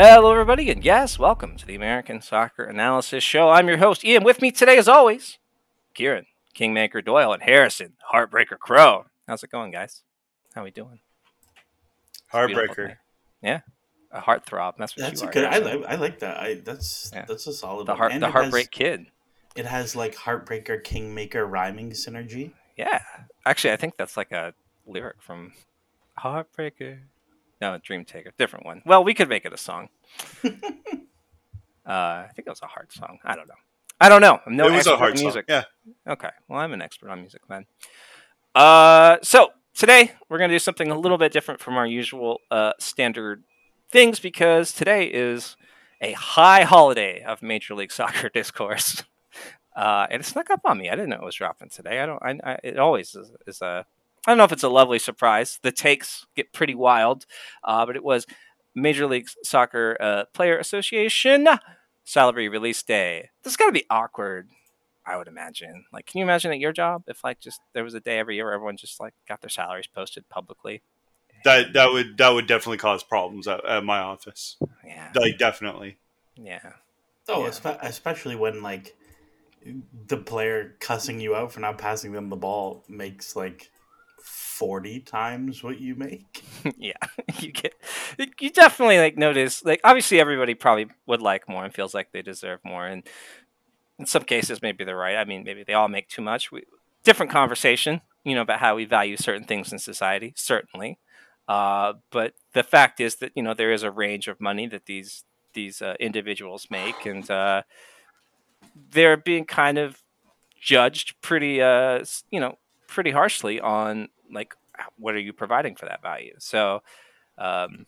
Hello, everybody, and yes, welcome to the American Soccer Analysis Show. I'm your host, Ian. With me today, as always, Kieran, Kingmaker Doyle, and Harrison, Heartbreaker Crow. How's it going, guys? How are we doing? Heartbreaker. Yeah, a heartthrob. That's what That's you are. good. I like. I like that. I that's Yeah. that's a solid. the heart, the it has- heartbreak kid. It has like heartbreaker, kingmaker rhyming synergy. Yeah, actually, I think that's like a lyric from Heartbreaker. No, Dream Taker, different one. Well, we could make it a song. uh, I think it was a hard song. I don't know. I don't know. I'm no it was expert a hard in song. music. Yeah. Okay. Well, I'm an expert on music man. Uh, so today we're going to do something a little bit different from our usual uh, standard things because today is a high holiday of Major League Soccer discourse. Uh, and it snuck up on me. I didn't know it was dropping today. I don't. I, I it always is, is a. I don't know if it's a lovely surprise. The takes get pretty wild, uh, but it was Major League Soccer uh, Player Association salary release day. This is got to be awkward. I would imagine. Like, can you imagine at your job if like just there was a day every year where everyone just like got their salaries posted publicly? That that would that would definitely cause problems at, at my office. Yeah, Like definitely. yeah, Oh, Yeah. espe- especially when like the player cussing you out for not passing them the ball makes like forty times what you make. yeah. you get you definitely like notice like obviously everybody probably would like more and feels like they deserve more, and in some cases maybe they're right. I mean, maybe they all make too much. We, different conversation, you know, about how we value certain things in society, certainly. Uh, but the fact is that you know there is a range of money that these these uh, individuals make, and uh, they're being kind of judged pretty, uh, you know, pretty harshly on like what are you providing for that value. So um,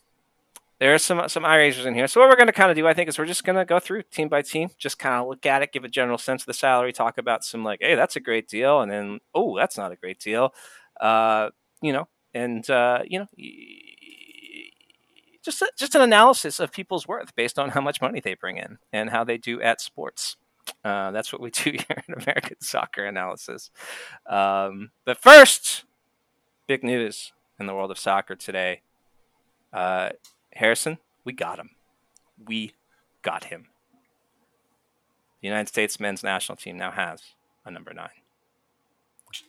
there are some some eye raisers in here. So what we're going to kind of do, I think, is we're just going to go through team by team, just kind of look at it, give a general sense of the salary, talk about some like, hey, that's a great deal, and then oh, that's not a great deal, uh, you know, and uh, you know. Just, a, just an analysis of people's worth based on how much money they bring in and how they do at sports. Uh, that's what we do here in American Soccer Analysis. Um, but first, big news in the world of soccer today. Uh, Harrison, we got him. We got him. The United States men's national team now has a number nine.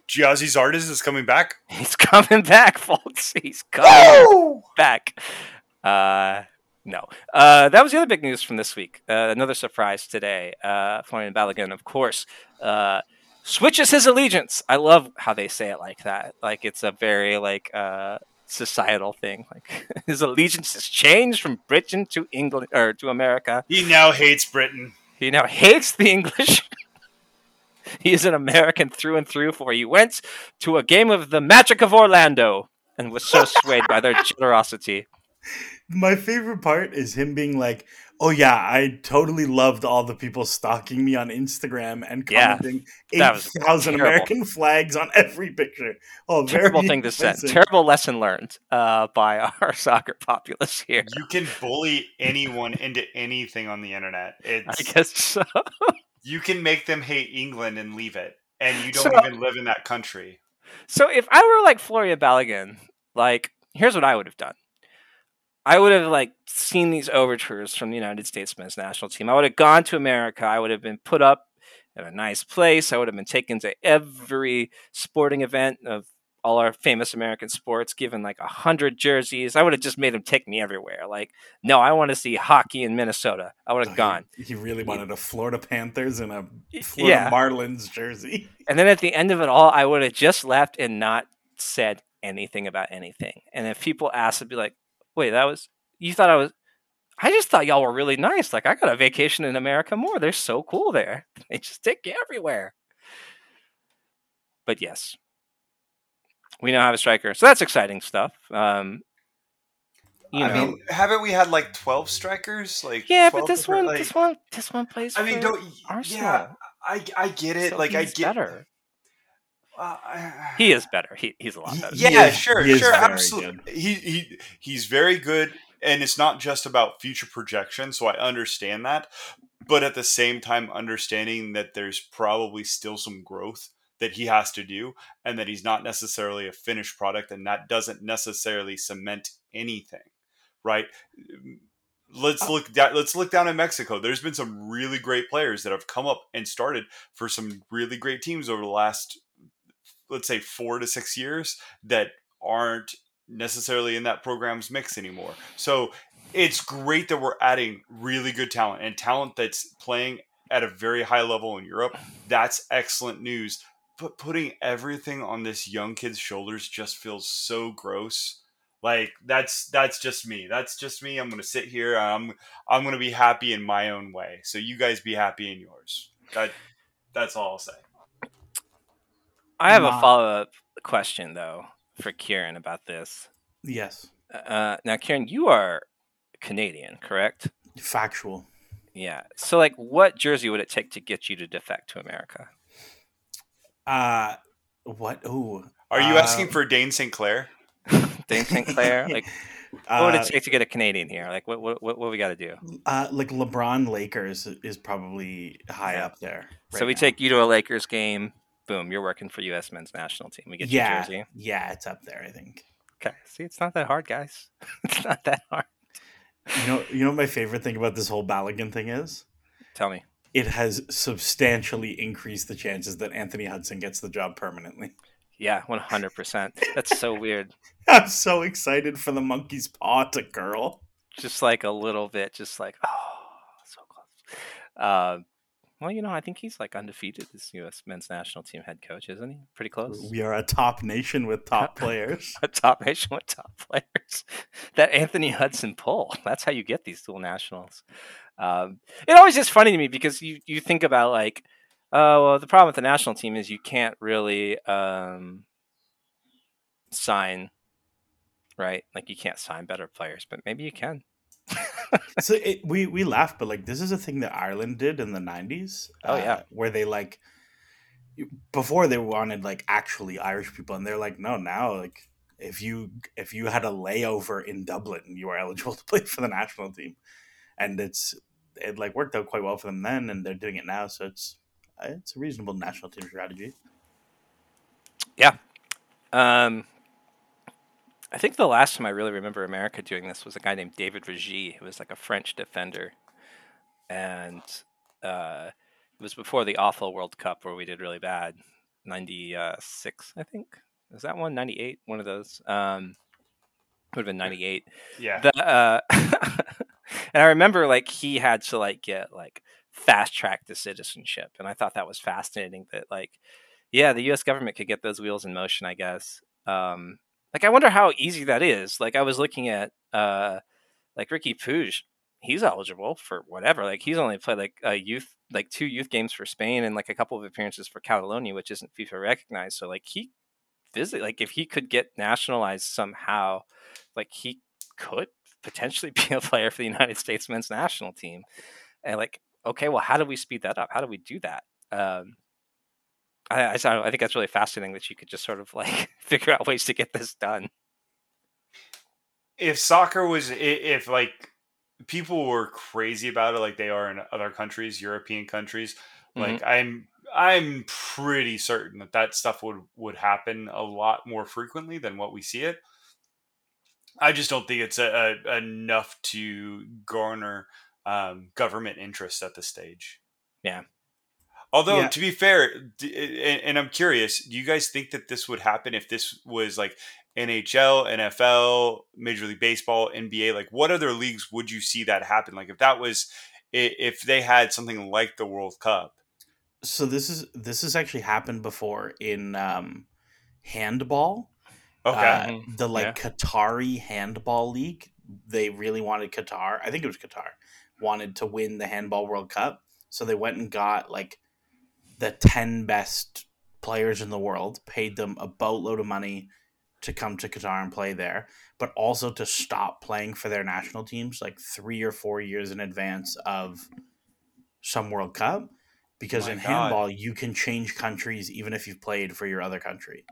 Gyasi Zardes is coming back. He's coming back, folks. He's coming back. Uh, no. Uh, that was the other big news from this week. Uh, another surprise today. Uh, Folarin Balogun, of course, uh, switches his allegiance. I love how they say it like that. Like it's a very like uh, societal thing. Like his allegiance has changed from Britain to England or to America. He now hates Britain. He now hates the English. he is an American through and through, for he went to a game of the Magic of Orlando and was so swayed by their generosity. My favorite part is him being like, "Oh yeah, I totally loved all the people stalking me on Instagram and Yeah, commenting that eight was thousand terrible. American flags on every picture." Oh, Terrible very thing to say. Terrible lesson learned uh, by our soccer populace here. You can bully anyone into anything on the internet. I guess so. you can make them hate England and leave it, and you don't So- even live in that country. So if I were like Folarin Balogun, like here's what I would have done. I would have like seen these overtures from the United States men's national team. I would have gone to America. I would have been put up in a nice place. I would have been taken to every sporting event of all our famous American sports, given like a hundred jerseys. I would have just made them take me everywhere. Like, no, I want to see hockey in Minnesota. I would Oh, have gone. He, he really wanted a Florida Panthers and a Florida yeah. Marlins jersey. And then at the end of it all, I would have just left and not said anything about anything. And if people asked, I'd be like, wait, that was, you thought I was, I just thought y'all were really nice. Like, I got a vacation in America more. They're so cool there. They just take you everywhere. But yes, we now have a striker. So that's exciting stuff. Um, you I know, mean, haven't we had like twelve strikers? Like yeah, but this one, like- this one, this one plays. I mean, don't Arsenal. yeah. I I get it. So like I get better. Uh, He is better. He, he's a lot better. he yeah, sure, he sure, very absolutely. He he he's very good, and it's not just about future projection. So I understand that, but at the same time, understanding that there's probably still some growth that he has to do, and that he's not necessarily a finished product, and that doesn't necessarily cement anything, right? let's look down let's look down in Mexico. There's been some really great players that have come up and started for some really great teams over the last let's say 4 to 6 years that aren't necessarily in that program's mix anymore. So it's great that we're adding really good talent and talent that's playing at a very high level in Europe. That's excellent news. But putting everything on this young kid's shoulders just feels so gross. Like that's that's just me. That's just me. I'm gonna sit here. I'm I'm gonna be happy in my own way. So you guys be happy in yours. That that's all I'll say. I have a follow up question though for Kieran about this. Yes. Uh, now, Kieran, you are Canadian, correct? Factual. Yeah. So, like, what jersey would it take to get you to defect to America? Uh, what? Ooh. Are you asking um, for Dayne St. Clair? Dayne St. Clair? Like, what would it uh, take to get a Canadian here? Like, what what what, what we got to do? Uh, like LeBron Lakers is probably high yeah. up there. Right so we now. take you to a Lakers game. Boom, you're working for U.S. men's national team. We get yeah, your jersey. Yeah, it's up there. I think. Okay. See, it's not that hard, guys. it's not that hard. You know, you know, my favorite thing about this whole Balogun thing is. Tell me. It has substantially increased the chances that Anthony Hudson gets the job permanently. Yeah, one hundred percent. That's so weird. I'm so excited for the monkey's paw to curl. Just like a little bit, just like oh, so close. Uh, well, you know, I think he's like undefeated as U.S. men's national team head coach, isn't he? Pretty close. We are a top nation with top players. a top nation with top players. that Anthony Hudson pull. That's how you get these dual nationals. Um, it always is funny to me because you you think about like, oh, well, the problem with the national team is you can't really um, sign, right? Like you can't sign better players, but maybe you can so it, we we laugh, but like this is a thing that Ireland did in the nineties. Oh yeah, uh, where they like before they wanted like actually Irish people, and they're like, no, now like if you if you had a layover in Dublin, you are eligible to play for the national team, and it's it like worked out quite well for them then, and they're doing it now, so it's it's a reasonable national team strategy. Yeah. Um, I think the last time I really remember America doing this was a guy named David Regis, who was like a French defender, and uh, it was before the awful World Cup where we did really bad. Ninety six, I think. Is that one? Ninety eight? One of those. Um, would have been ninety eight. Yeah. The, uh, and I remember like he had to like get like fast track to citizenship, and I thought that was fascinating. That like, yeah, the U.S. government could get those wheels in motion, I guess. Um, like I wonder how easy that is. Like I was looking at uh like Riqui Puig, he's eligible for whatever. Like he's only played like a youth like two youth games for Spain and like a couple of appearances for Catalonia, which isn't FIFA recognized. So like he visit like if he could get nationalized somehow, like he could potentially be a player for the United States men's national team. And like, okay, well, how do we speed that up? How do we do that? Um, I, I, I think that's really fascinating that you could just sort of like figure out ways to get this done. If soccer was, if like people were crazy about it, like they are in other countries, European countries, like mm-hmm. I'm, I'm pretty certain that that stuff would would happen a lot more frequently than what we see it. I just don't think it's a, a, enough to garner um, government interest at this stage. Yeah, Although yeah. to be fair, and I'm curious, do you guys think that this would happen if this was like NHL, NFL, Major League Baseball, NBA? Like, what other leagues would you see that happen? Like, if that was, if they had something like the World Cup. So this is this has actually happened before in um, handball. Okay, uh, mm-hmm. the like yeah. Qatari handball league. They really wanted Qatar. I think it was Qatar wanted to win the handball World Cup, so they went and got like the 10 best players in the world, paid them a boatload of money to come to Qatar and play there, but also to stop playing for their national teams like three or four years in advance of some World Cup. Because in God. handball, you can change countries even if you've played for your other country.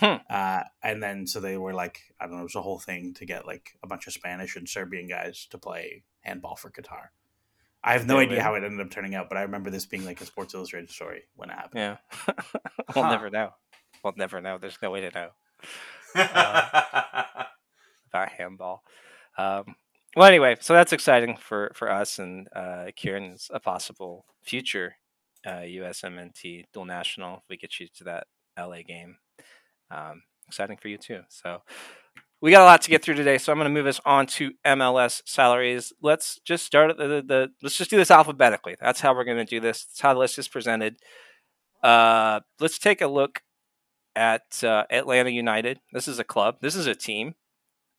Hmm. Uh, and then so they were like, I don't know, it was a whole thing to get like a bunch of Spanish and Serbian guys to play handball for Qatar. I have no yeah, idea how it ended up turning out, but I remember this being like a Sports Illustrated story when it happened. Yeah, we'll huh. never know. We'll never know. There's no way to know uh, about handball. Um, well, anyway, so that's exciting for for us and uh, Kieran's a possible future uh, USMNT dual national. If we get you to that LA game, um, exciting for you too. So we got a lot to get through today, so I'm going to move us on to MLS salaries. Let's just start at the, the, the let's just do this alphabetically. That's how we're going to do this. That's how the list is presented. Uh, let's take a look at uh, Atlanta United. This is a club. This is a team,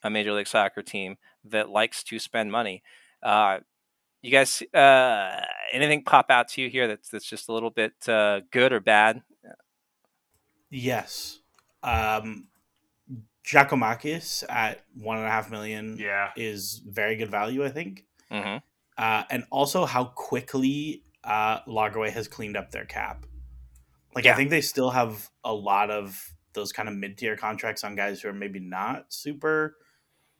a Major League Soccer team that likes to spend money. Uh, you guys, uh, anything pop out to you here that's that's just a little bit uh, good or bad? Yes. Um, Giakoumakis at one and a half million Yeah. is very good value, I think. Mm-hmm. Uh, and also how quickly uh, Lagerwey has cleaned up their cap. Like, I think they still have a lot of those kind of mid tier contracts on guys who are maybe not super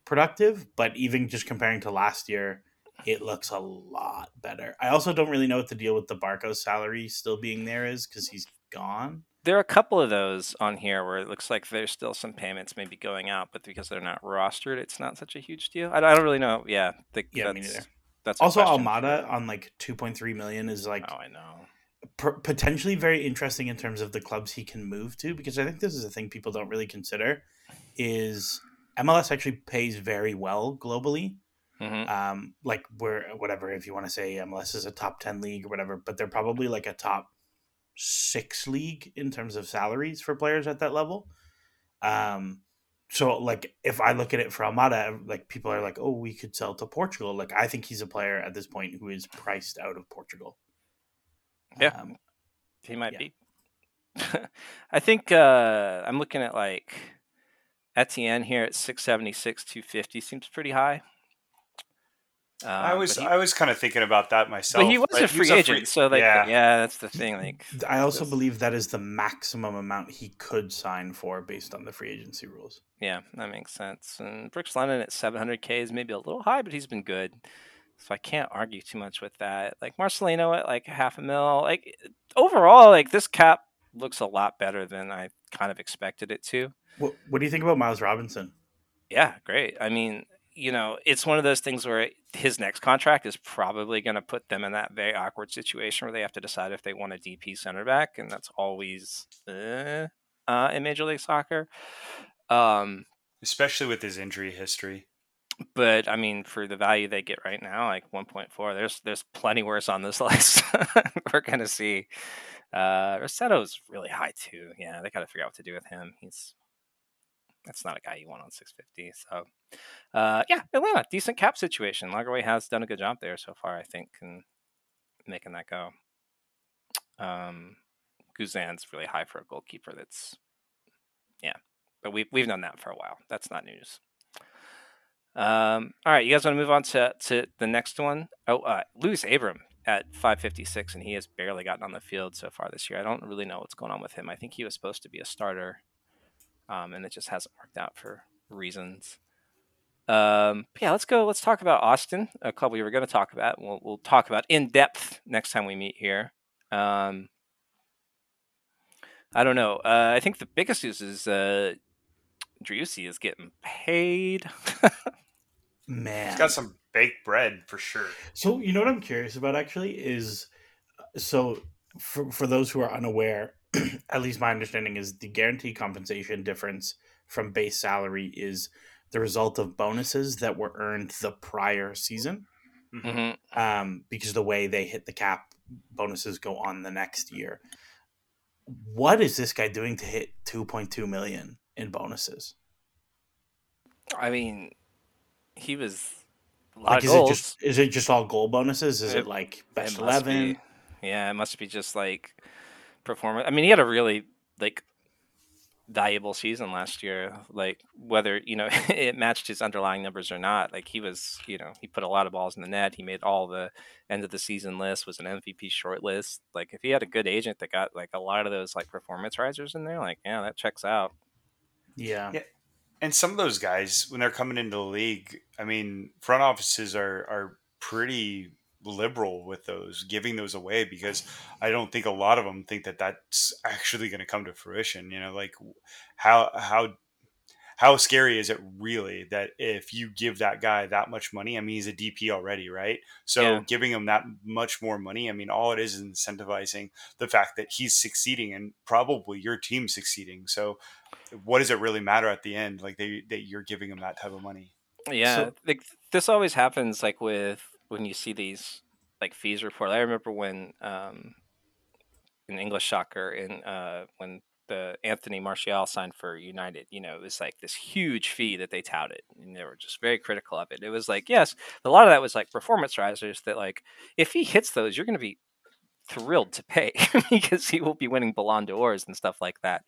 productive, but even just comparing to last year, it looks a lot better. I also don't really know what the deal with the Barco salary still being there is because he's gone. There are a couple of those on here where it looks like there's still some payments maybe going out, but because they're not rostered, it's not such a huge deal. I, I don't really know. Yeah, the, Yeah, that's, me neither. That's Also, Almada on like 2.3 million is like Oh, I know. p- potentially very interesting in terms of the clubs he can move to because I think this is a thing people don't really consider is MLS actually pays very well globally. hmm Um, like where whatever if you want to say MLS is a top 10 league or whatever, but they're probably like a top 6 league in terms of salaries for players at that level. Um so like if I look at it for Almada, like people are like, "Oh, we could sell to Portugal." Like I think he's a player at this point who is priced out of Portugal. Yeah. Um, He might Yeah. be. I think uh, I'm looking at like Etienne here at 676, 250 seems pretty high. Um, I was he, I was kind of thinking about that myself. but he was but a free agent, so like, yeah. yeah. that's the thing. Like, I also Yes. believe that is the maximum amount he could sign for based on the free agency rules. yeah, that makes sense. And Brooks Lennon at 700k is maybe a little high, but he's been good, so I can't argue too much with that. Like Marcelino at like half a mil. Like overall, like this cap looks a lot better than I kind of expected it to. What, what do you think about Miles Robinson? Yeah, great. I mean, you know, it's one of those things where his next contract is probably going to put them in that very awkward situation where they have to decide if they want a DP center back, and that's always uh, uh, in Major League Soccer. Um, especially with his injury history. but I mean, for the value they get right now, like 1.4, there's there's plenty worse on this list. We're gonna see. Uh, Rossetto's really high too. Yeah, they got to figure out what to do with him. He's that's not a guy you want on 650. So, uh, yeah, Atlanta, decent cap situation. Lagerwey has done a good job there so far, I think, in making that go. Um, Guzan's really high for a goalkeeper. That's yeah, but we've we've known that for a while. That's not news. Um, all right, you guys want to move on to, to the next one? Oh, uh, Luis Abram at 556, and he has barely gotten on the field so far this year. I don't really know what's going on with him. I think he was supposed to be a starter, um, and it just hasn't worked out for reasons. Um, but yeah, let's go. Let's talk about Austin, a club we were going to talk about. We'll, we'll talk about in depth next time we meet here. Um, I don't know. Uh, I think the biggest news is uh, Driussi is getting paid. Man, He's got some baked bread for sure. So you know what I'm curious about actually is so for for those who are unaware, at least my understanding is the guaranteed compensation difference from base salary is the result of bonuses that were earned the prior season. hmm Um, because the way they hit the cap, bonuses go on the next year. What is this guy doing to hit 2.2 million in bonuses? I mean, he was Like, is goals. it just is it just all goal bonuses? Is it, It- like best eleven? be. Yeah, it must be just like performance. I mean, he had a really like valuable season last year. Like whether you know it matched his underlying numbers or not, like he was, you know, he put a lot of balls in the net. He made all the end of the season list. Was an MVP short list. Like if he had a good agent that got like a lot of those like performance risers in there, like yeah, that checks out. Yeah. Yeah. And some of those guys, when they're coming into the league, I mean, front offices are are pretty liberal with those, giving those away because I don't think a lot of them think that that's actually going to come to fruition. You know, like how how how scary is it really that if you give that guy that much money, I mean, he's a DP already, right? So Yeah. giving him that much more money, I mean, all it is is incentivizing the fact that he's succeeding and probably your team's succeeding. So what does it really matter at the end? Like they, that you're giving him that type of money. Yeah, So- like this always happens. Like with when you see these like fees report. I remember when um, in English soccer, in uh, when the Anthony Martial signed for United, you know, it was like this huge fee that they touted, and they were just very critical of it. It was like, yes, a lot of that was like performance risers. That like, if he hits those, you're going to be thrilled to pay because he will be winning Ballon d'Ors and stuff like that.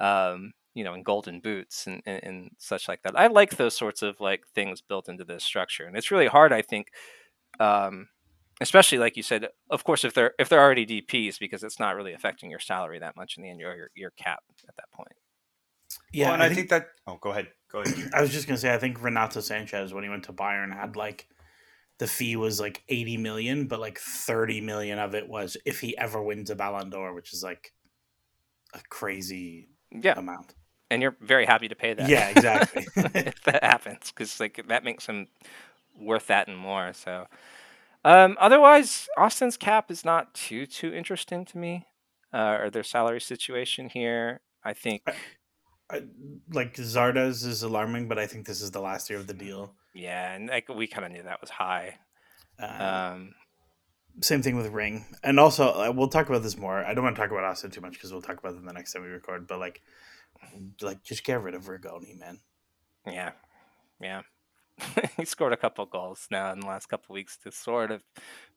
Um, you know, and golden boots and, and, and such like that. I like those sorts of like things built into this structure, and it's really hard, I think, um, especially like you said. Of course, if they're if they're already DPS, because it's not really affecting your salary that much in the end. You're your, your cap at that point. Yeah, Well, and I, I, think, think, that. Oh, go ahead. Go ahead. I was just gonna say I think Renato Sanches when he went to Bayern had like the fee was like eighty million, but like thirty million of it was if he ever wins a Ballon d'Or, which is like a crazy Yeah, amount. and you're very happy to pay that. Yeah, exactly. if that happens, because like that makes him worth that and more. So, um, otherwise, Austin's cap is not too too interesting to me, uh, or their salary situation here. I think, I, like Zardes is alarming, but I think this is the last year of the deal. yeah, and like we kind of knew that was high. Uh, Um, same thing with Ring, and also uh, we'll talk about this more. I don't want to talk about Austin too much because we'll talk about them the next time we record. But like, like just get rid of Rigoni, man. yeah, yeah. he scored a couple goals now in the last couple weeks to sort of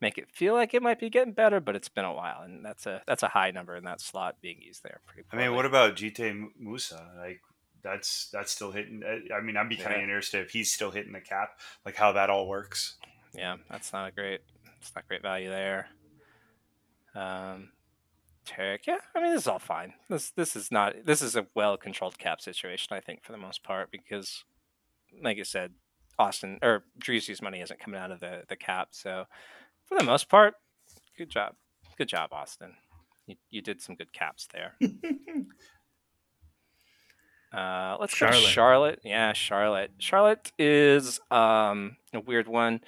make it feel like it might be getting better, but it's been a while, and that's a that's a high number in that slot being used there. Pretty. I mean, what about GT Musa? Like, that's that's still hitting. uh, I mean, I'd be kind of interested if he's still hitting the cap, like how that all works. yeah, that's not a great. It's not great value there. Um, Tarek, yeah, I mean this is all fine. This this is not this is a well controlled cap situation, I think, for the most part, because, like I said, Austin or Dreezy's money isn't coming out of the the cap, so for the most part, good job, good job, Austin. You you did some good caps there. Uh, let's go to Charlotte. Charlotte. Yeah, Charlotte. Charlotte is um, a weird one.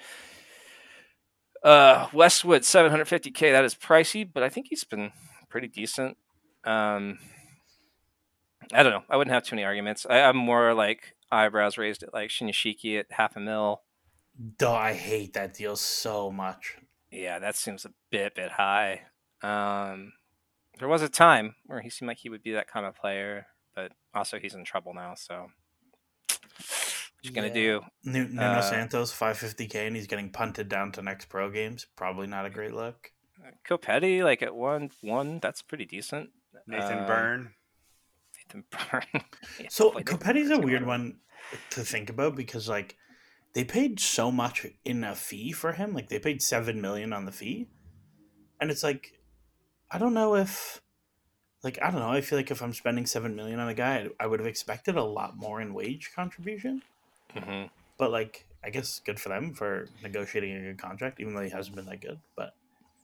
Uh, Westwood, 750k. That is pricey, but I think he's been pretty decent. Um, I don't know. I wouldn't have too many arguments. I, I'm more like eyebrows raised at like Shinyashiki at half a mil. Duh, I hate that deal so much. Yeah, that seems a bit bit high. Um, there was a time where he seemed like he would be that kind of player, but also he's in trouble now. So, what you gonna do? Nu- Nuno Uh, Santos, 550k, and he's getting punted down to next pro games. Probably not a great look. Copetti, like at one one, that's pretty decent. Nathan Um, Byrne. Yeah, So Copetti's a weird one to think about because like they paid so much in a fee for him. Like they paid seven million on the fee, and it's like I don't know if like I don't know. I feel like if I'm spending seven million on a guy, I, would have expected a lot more in wage contribution. Mhm. But like I guess good for them for negotiating a good contract, even though he hasn't been that good. But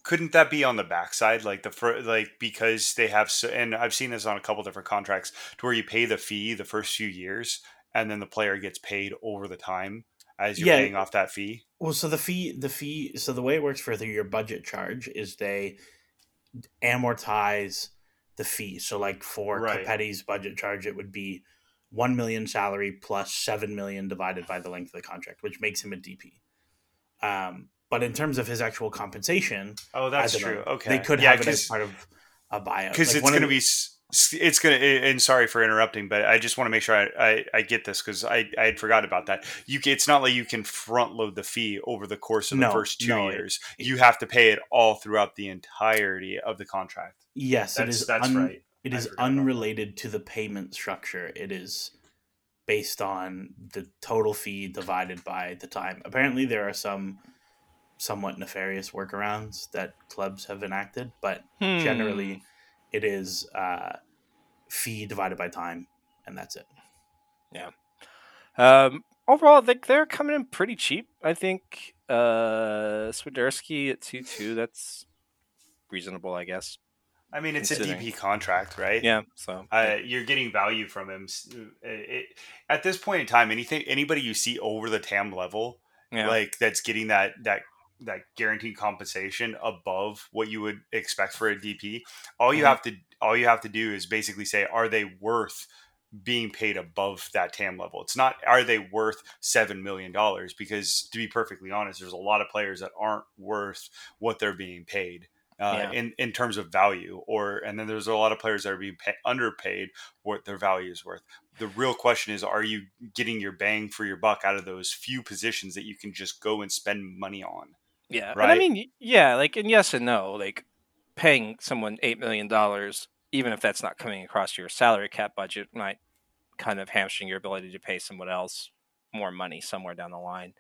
Couldn't that be on the backside, like the fir- like because they have so, and I've seen this on a couple different contracts to where you pay the fee the first few years, and then the player gets paid over the time as you're Yeah. paying off that fee. Well, so the fee, the fee, so the way it works for the, your budget charge is they amortize the fee. So, like for Right. Copetti's budget charge, it would be one million salary plus seven million divided by the length of the contract, which makes him a DP. Um, but in terms of his actual compensation, Oh, that's true. know. Okay, they could yeah, have it as part of a buyout because Like, it's going to be it's going to and sorry for interrupting but i just want to make sure i i, I get this because i i had forgot about that you it's not like you can front load the fee over the course of No, the first two no, it- years you have to pay it all throughout the entirety of the contract Yes, it that's is. that's un- right It I is forgot about that. unrelated to the payment structure. It is based on the total fee divided by the time. Apparently, there are some somewhat nefarious workarounds that clubs have enacted, but Hmm. generally, it is uh, fee divided by time, and that's it. Yeah. Um, overall, they, they're coming in pretty cheap. I think uh, Swiderski at two two. That's reasonable, I guess. I mean, it's a Considering- DP contract, right? Yeah, so Uh, you're getting value from him. It, it- at this point in time, anything, anybody you see over the TAM level, yeah, like that's getting that that that guaranteed compensation above what you would expect for a DP, all you Mhm. have to all you have to do is basically say, are they worth being paid above that TAM level? It's not are they worth seven million dollars? Because to be perfectly honest, there's a lot of players that aren't worth what they're being paid. Uh, Yeah. in, in terms of value or and then there's a lot of players that are being pay, underpaid what their value is worth the real question is are you getting your bang for your buck out of those few positions that you can just go and spend money on yeah. And I mean, yeah, like and yes and no. Like paying someone eight million dollars, even if that's not coming across your salary cap budget, might kind of hamstring your ability to pay someone else more money somewhere down the line.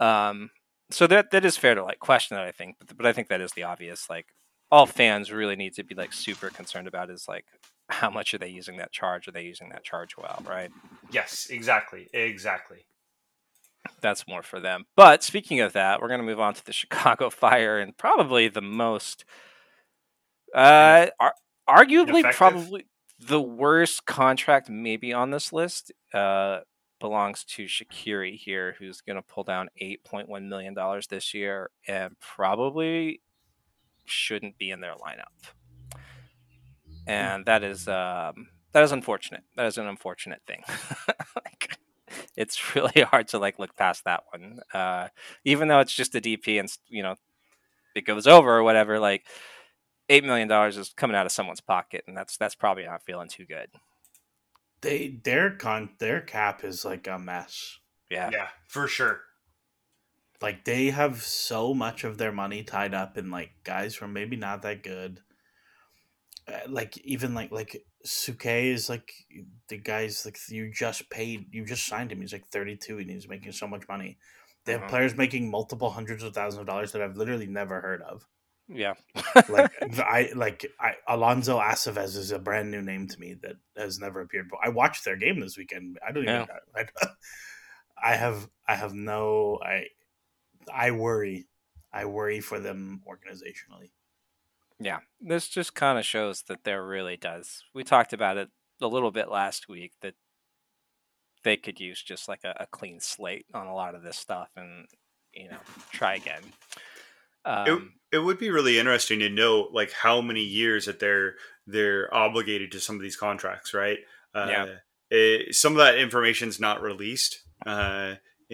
Um, so that that is fair to like question that I think, but but I think that is the obvious. Like all fans really need to be like super concerned about is like how much are they using that charge? Are they using that charge well? Right. yes exactly exactly that's more for them. But speaking of that, we're going to move on to the Chicago Fire and probably the most, uh, ar- arguably, probably the worst contract maybe on this list. Uh, belongs to Shaqiri here, who's going to pull down eight point one million dollars this year, and probably shouldn't be in their lineup. And that is um, that is unfortunate. That is an unfortunate thing. like, it's really hard to like look past that one, uh, even though it's just a DP and you know it goes over or whatever. Like eight million dollars is coming out of someone's pocket, and that's that's probably not feeling too good. They their con their cap is like a mess. Yeah, yeah for sure Like they have so much of their money tied up in like guys who are maybe not that good. Uh, like even like like Souquet is like the guys like you just paid you just signed him. He's like thirty two and he's making so much money. They have Mhm. players making multiple hundreds of thousands of dollars that I've literally never heard of. yeah, Like I like I Alonso Aceves is a brand new name to me that has never appeared. But I watched their game this weekend. I don't even. I, I have I have no I I worry I worry for them organizationally. Yeah. This just kind of shows that there really does. We talked about it a little bit last week that they could use just like a, a clean slate on a lot of this stuff and you know try again. Um, it would be really interesting to know like how many years that they're they're obligated to some of these contracts right uh, Yeah. it- some of that information is not released uh,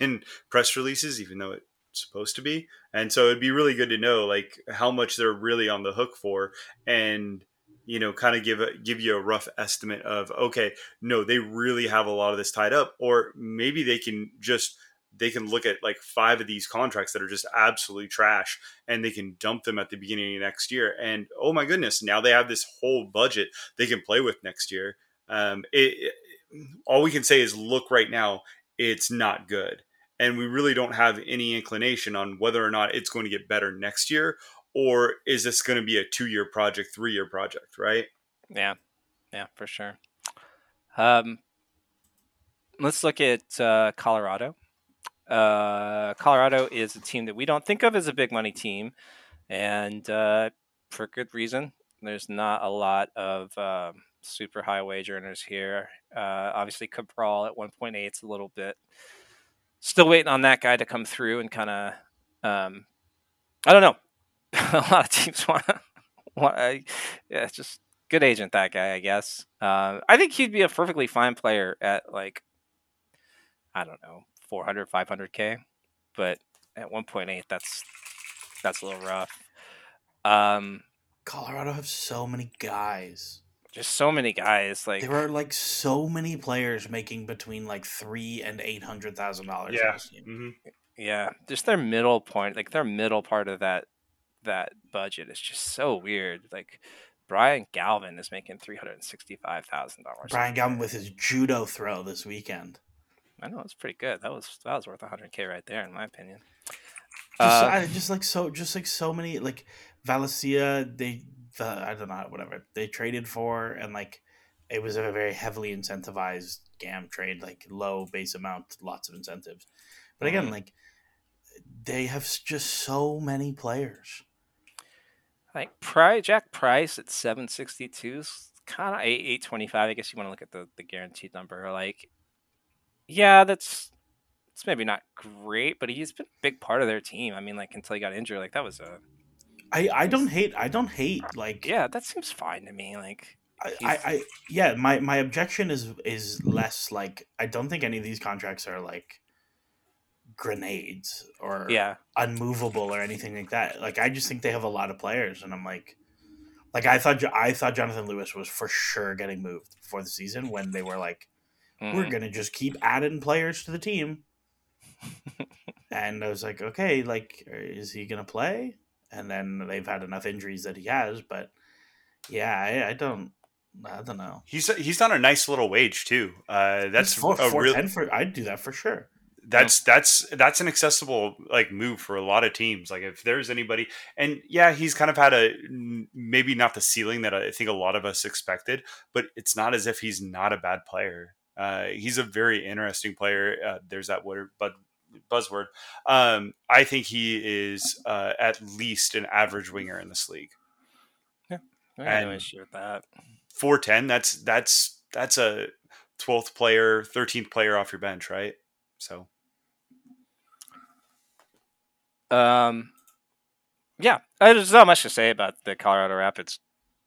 in press releases even though it's supposed to be. And so it'd be really good to know like how much they're really on the hook for and you know kind of give a, give you a rough estimate of okay no they really have a lot of this tied up. Or maybe they can just they can look at like five of these contracts that are just absolutely trash and they can dump them at the beginning of next year. And oh my goodness now they have this whole budget they can play with next year. Um, it, it- all we can say is look right now it's not good and we really don't have any inclination on whether or not it's going to get better next year or is this going to be a two year project three year project right Yeah, yeah, for sure. Um, let's look at uh, Colorado. Uh, Colorado is a team that we don't think of as a big money team, and uh, for good reason. There's not a lot of um, super high wage earners here. Uh, obviously, Cabral at 1.8 is a little bit. Still waiting on that guy to come through and kind of. Um, I don't know. a lot of teams want to. Want, yeah, it's just good agent that guy i guess uh, i think he'd be a perfectly fine player at like i don't know 400 500k but at 1.8 that's that's a little rough um Colorado have so many guys. Just so many guys like There are like so many players making between like three and eight hundred thousand dollars. Yeah. hmm yeah just their middle point like their middle part of that that budget is just so weird like brian galvin is making $365000 Brian Galvin with his judo throw this weekend. i know it's pretty good that was that was worth 100k right there in my opinion Just, Uh, I, just like so, just like so many like Valencia. They, the, I don't know, whatever they traded for, and like it was a very heavily incentivized gam trade, like low base amount, lots of incentives. But again, Mhm. like they have just so many players. like Price, Jack Price at seven sixty two, kind of eight eight twenty five. I guess you want to look at the the guaranteed number. Like, yeah, that's it's maybe not great, but he's been a big part of their team. I mean, like until he got injured, like that was a I I don't hate I don't hate like yeah, that seems fine to me. Like, I, I, I yeah my my objection is is less like I don't think any of these contracts are like grenades or yeah, unmovable or anything like that. Like I just think they have a lot of players, and I'm like, like I thought I thought Jonathan Lewis was for sure getting moved before the season when they were like, we're mhm. gonna just keep adding players to the team, and I was like, okay, like is he gonna play? And then they've had enough injuries that he has, but yeah, I, I don't. I don't know. He's he's on a nice little wage too. Uh, that's four, a four real ten for. I'd do that for sure. that's that's that's an accessible like move for a lot of teams. Like if there's anybody, and yeah, he's kind of had a maybe not the ceiling that I think a lot of us expected, but it's not as if he's not a bad player. Uh, he's a very interesting player. Uh, there's that word, but buzzword. Um, I think he is uh, at least an average winger in this league. Yeah, I got no issue with that. Four ten. That's that's that's a twelfth player, thirteenth player off your bench, right? So Um, yeah, there's not much to say about the Colorado Rapids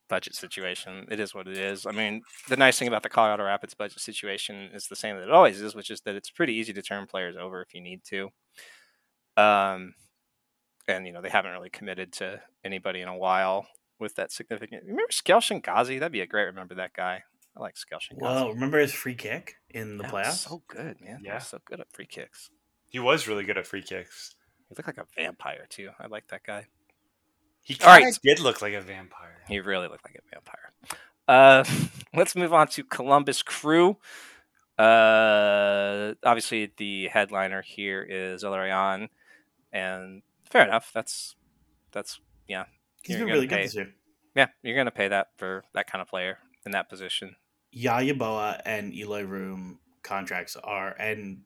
budget situation. It is what it is. I mean, the nice thing about the Colorado Rapids budget situation is the same that it always is, which is that it's pretty easy to turn players over if you need to. Um, and you know they haven't really committed to anybody in a while with that significant. Remember Shkëlzen Gashi? That'd be a great. Remember that guy? I like Shkëlzen Gashi. Well, remember his free kick in the That playoffs? So good, man. Yeah, Yeah. so good at free kicks. he was really good at free kicks. He looked like a vampire too. I like that guy. He All right. kind of did look like a vampire. He really looked like a vampire. Uh, let's move on to Columbus Crew. Uh, obviously, the headliner here is Zelarayán, and fair enough. That's that's yeah, He's You're been gonna really good this year. yeah. You're gonna pay that for that kind of player in that position. Yaw Yeboah and Eloy Room contracts are and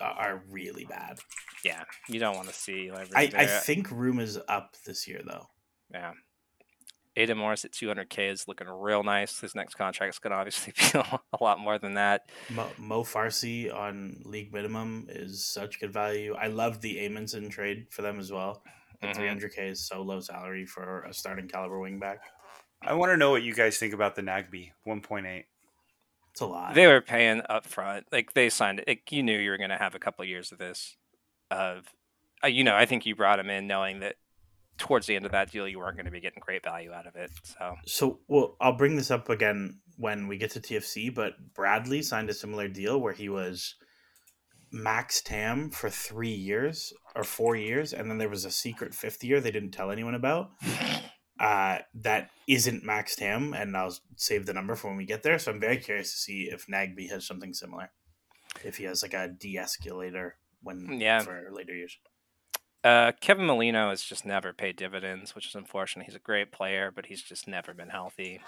are really bad. Yeah, you don't want to see. Like, I, I think Room is up this year though. Yeah. Aidan Morris at 200k is looking real nice. His next contract is going to obviously be a lot more than that. Mo, Mo Farsi on league minimum is such good value. I love the Amundsen trade for them as well. Mhm. 300k is so low salary for a starting caliber wingback. I want to know what you guys think about the Nagbe 1.8. It's a lot. They were paying up front. Like they signed it. Like, you knew you were going to have a couple years of this. Of, uh, you know, I think you brought him in knowing that towards the end of that deal, you weren't going to be getting great value out of it. So So, well, I'll bring this up again when we get to TFC, but Bradley signed a similar deal where he was max TAM for three years or four years, and then there was a secret fifth year they didn't tell anyone about. Uh, that isn't max TAM, and I'll save the number for when we get there. So I'm very curious to see if Nagbe has something similar. If he has like a de-escalator when Yeah. for later years. Uh, Kevin Molino has just never paid dividends, which is unfortunate. He's a great player, but he's just never been healthy.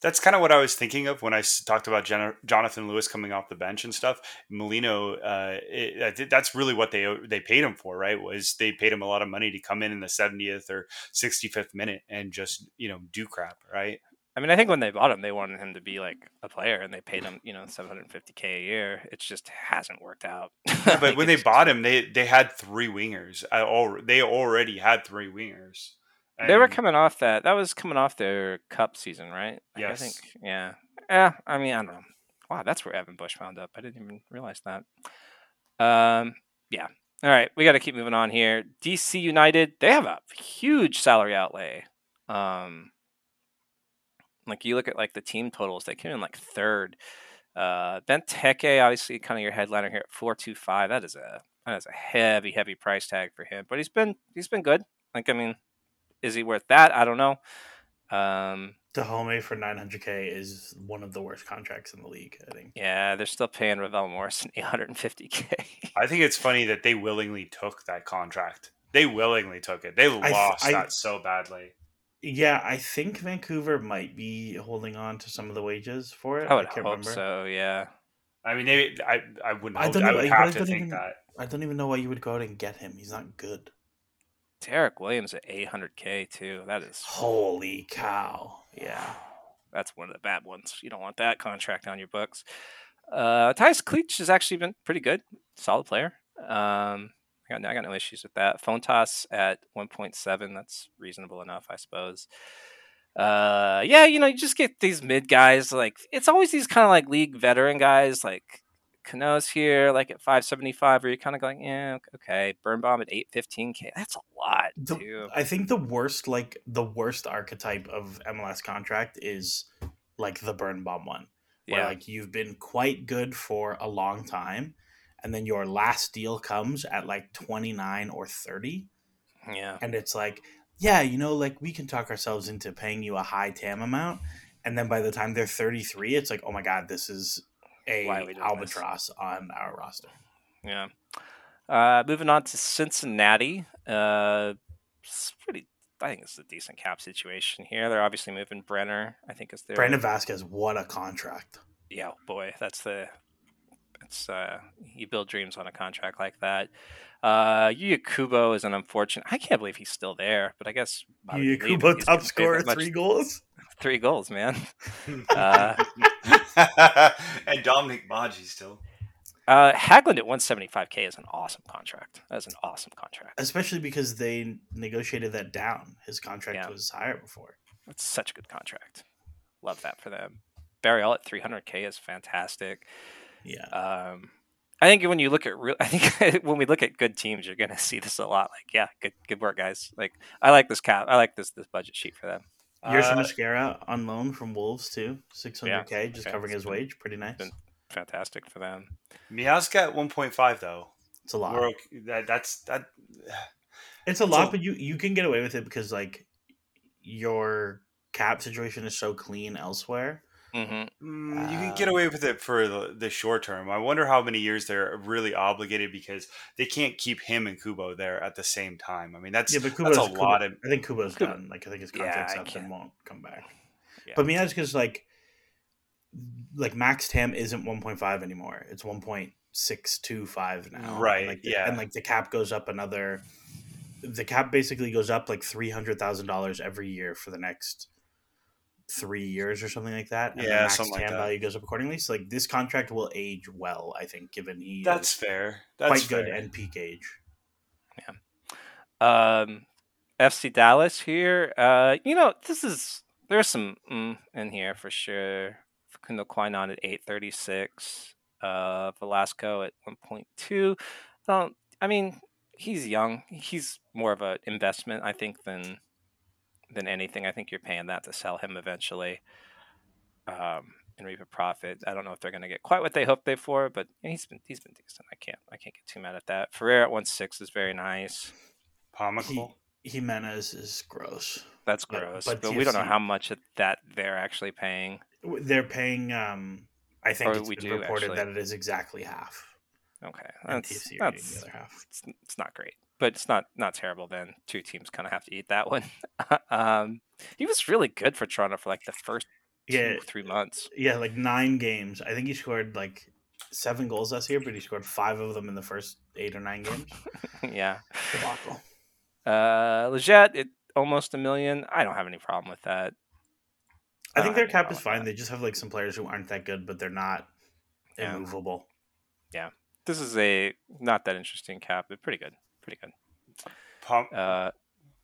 That's kind of what I was thinking of when I talked about Jonathan Lewis coming off the bench and stuff. Molino, uh, it, that's really what they they paid him for, right? Was they paid him a lot of money to come in in the 70th or 65th minute and just you know do crap, right? I mean, I think when they bought him, they wanted him to be like a player, and they paid him, you know, 750k a year. It just hasn't worked out. Yeah, but when they bought him, they they had three wingers. I al- they already had three wingers. They were coming off that. That was coming off their cup season, right? Like, I Yes. think. Yeah. Yeah. I mean, I don't know. Wow, that's where Evan Bush wound up. I didn't even realize that. Um. Yeah. All right, we got to keep moving on here. DC United, they have a huge salary outlay. Um. Like you look at like the team totals, they came in like third. Uh, Benteke, obviously, kind of your headliner here at four two five. That is a that is a heavy, heavy price tag for him. But he's been he's been good. Like I mean, is he worth that? I don't know. Um, Dajome for 900k is one of the worst contracts in the league. I think. yeah, they're still paying Ravel Morrison 850k. I think it's funny that they willingly took that contract. They willingly took it. They th- lost I- that so badly. Yeah, I think Vancouver might be holding on to some of the wages for it. I would can't hope so. Yeah. I mean, they. I. I wouldn't. I hope- don't I, would I have to don't think even- that. I don't even know why you would go out and get him. He's not good. Derek Williams at 800k too. That is Holy cow! Yeah, that's one of the bad ones. You don't want that contract on your books. Uh, Mateusz Klich has actually been pretty good, solid player. Um, I got, I got no issues with that. Fountas at 1.7. That's reasonable enough, I suppose. Uh, yeah, you know, you just get these mid guys. Like it's always these kind of like league veteran guys, like Canouse here, like at 575, where you're kind of going, yeah, okay. Birnbaum at 815k. That's a lot, The- too. I think the worst, like the worst archetype of MLS contract is like the Birnbaum one, where Yeah, like you've been quite good for a long time, and then your last deal comes at like twenty nine or thirty, yeah, and it's like, yeah, you know, like we can talk ourselves into paying you a high TAM amount, and then by the time they're thirty three, it's like, oh my god, this is a Why are we doing this? albatross on our roster. yeah. Uh, moving on to Cincinnati. Uh, it's pretty. I think it's a decent cap situation here. They're obviously moving Brenner. I think is their Brandon Vasquez, what a contract! yeah, boy, that's the it's uh you build dreams on a contract like that. Uh Yuya Kubo is an unfortunate I can't believe he's still there, but I guess why would Yuya Kubo he's top scorer, three goals. three goals, man. Uh, and Dominic Badji still. Uh Hagglund at 175k is an awesome contract. That's an awesome contract. especially because they negotiated that down. His contract Yeah. was higher before. That's such a good contract. Love that for them. Barreal at 300k is fantastic. Yeah, Um, I think when you look at real, I think when we look at good teams, you're going to see this a lot. Like, yeah, good, good work, guys. Like, I like this cap. I like this this budget sheet for them. Yerson Uh, Mosquera on loan from Wolves too, six hundred k, just okay. covering his been- wage. Pretty nice. been- Fantastic for them. Miazga at 1.5 though. It's a lot. We're okay. That, that's that. It's a it's lot, a- but you you can get away with it because like your cap situation is so clean elsewhere. Mm-hmm. Mm, you can get away with it for the, the short term. I wonder how many years they're really obligated because they can't keep him and Kubo there at the same time. I mean, that's Yeah, but that's Kubo's a lot of. I think Kubo's Kubo- done. Like I think his contract's I up and won't come back. Yeah. But Miazga's like like max TAM isn't one point five anymore. It's one point six two five now. And, Right, like the, yeah. And like the cap goes up another. The cap basically goes up like three hundred thousand dollars every year for the next three years or something like that. And Yeah, max something like value goes up accordingly. So like this contract will age well, I think, given he That's fair. That's quite fair. good and peak age. Yeah. Um, FC Dallas here. Uh, you know, this is there's some mm, in here for sure. Facundo Quignón at 836. Uh, Velasco at 1.2. Don't. I mean, he's young. He's more of an investment, I think, than than anything. I think you're paying that to sell him eventually. Um, and reap a profit. I don't know if they're going to get quite what they hoped they for, but he's been he's been decent. I can't I can't get too mad at that. Ferreira at one six is very nice. Comical. Jimenez is gross. That's gross, but but, we don't know how much of that they're actually paying. They're paying. um I think Or it's we been do, reported actually. that it is exactly half. Okay, that's TFC are getting that's the other half. it's, it's not great, but it's not not terrible. Then two teams kind of have to eat that one. um, he was really good for Toronto for like the first two three months. yeah, like nine games. I think he scored like seven goals last year, but he scored five of them in the first eight or nine games. yeah, Debacle. uh, Lletget at almost a million. I don't have any problem with that. I think their have cap is fine. that. They just have like some players who aren't that good, but they're not Yeah. immovable. Yeah, this is a not that interesting cap, but pretty good, pretty good. Pom- Uh,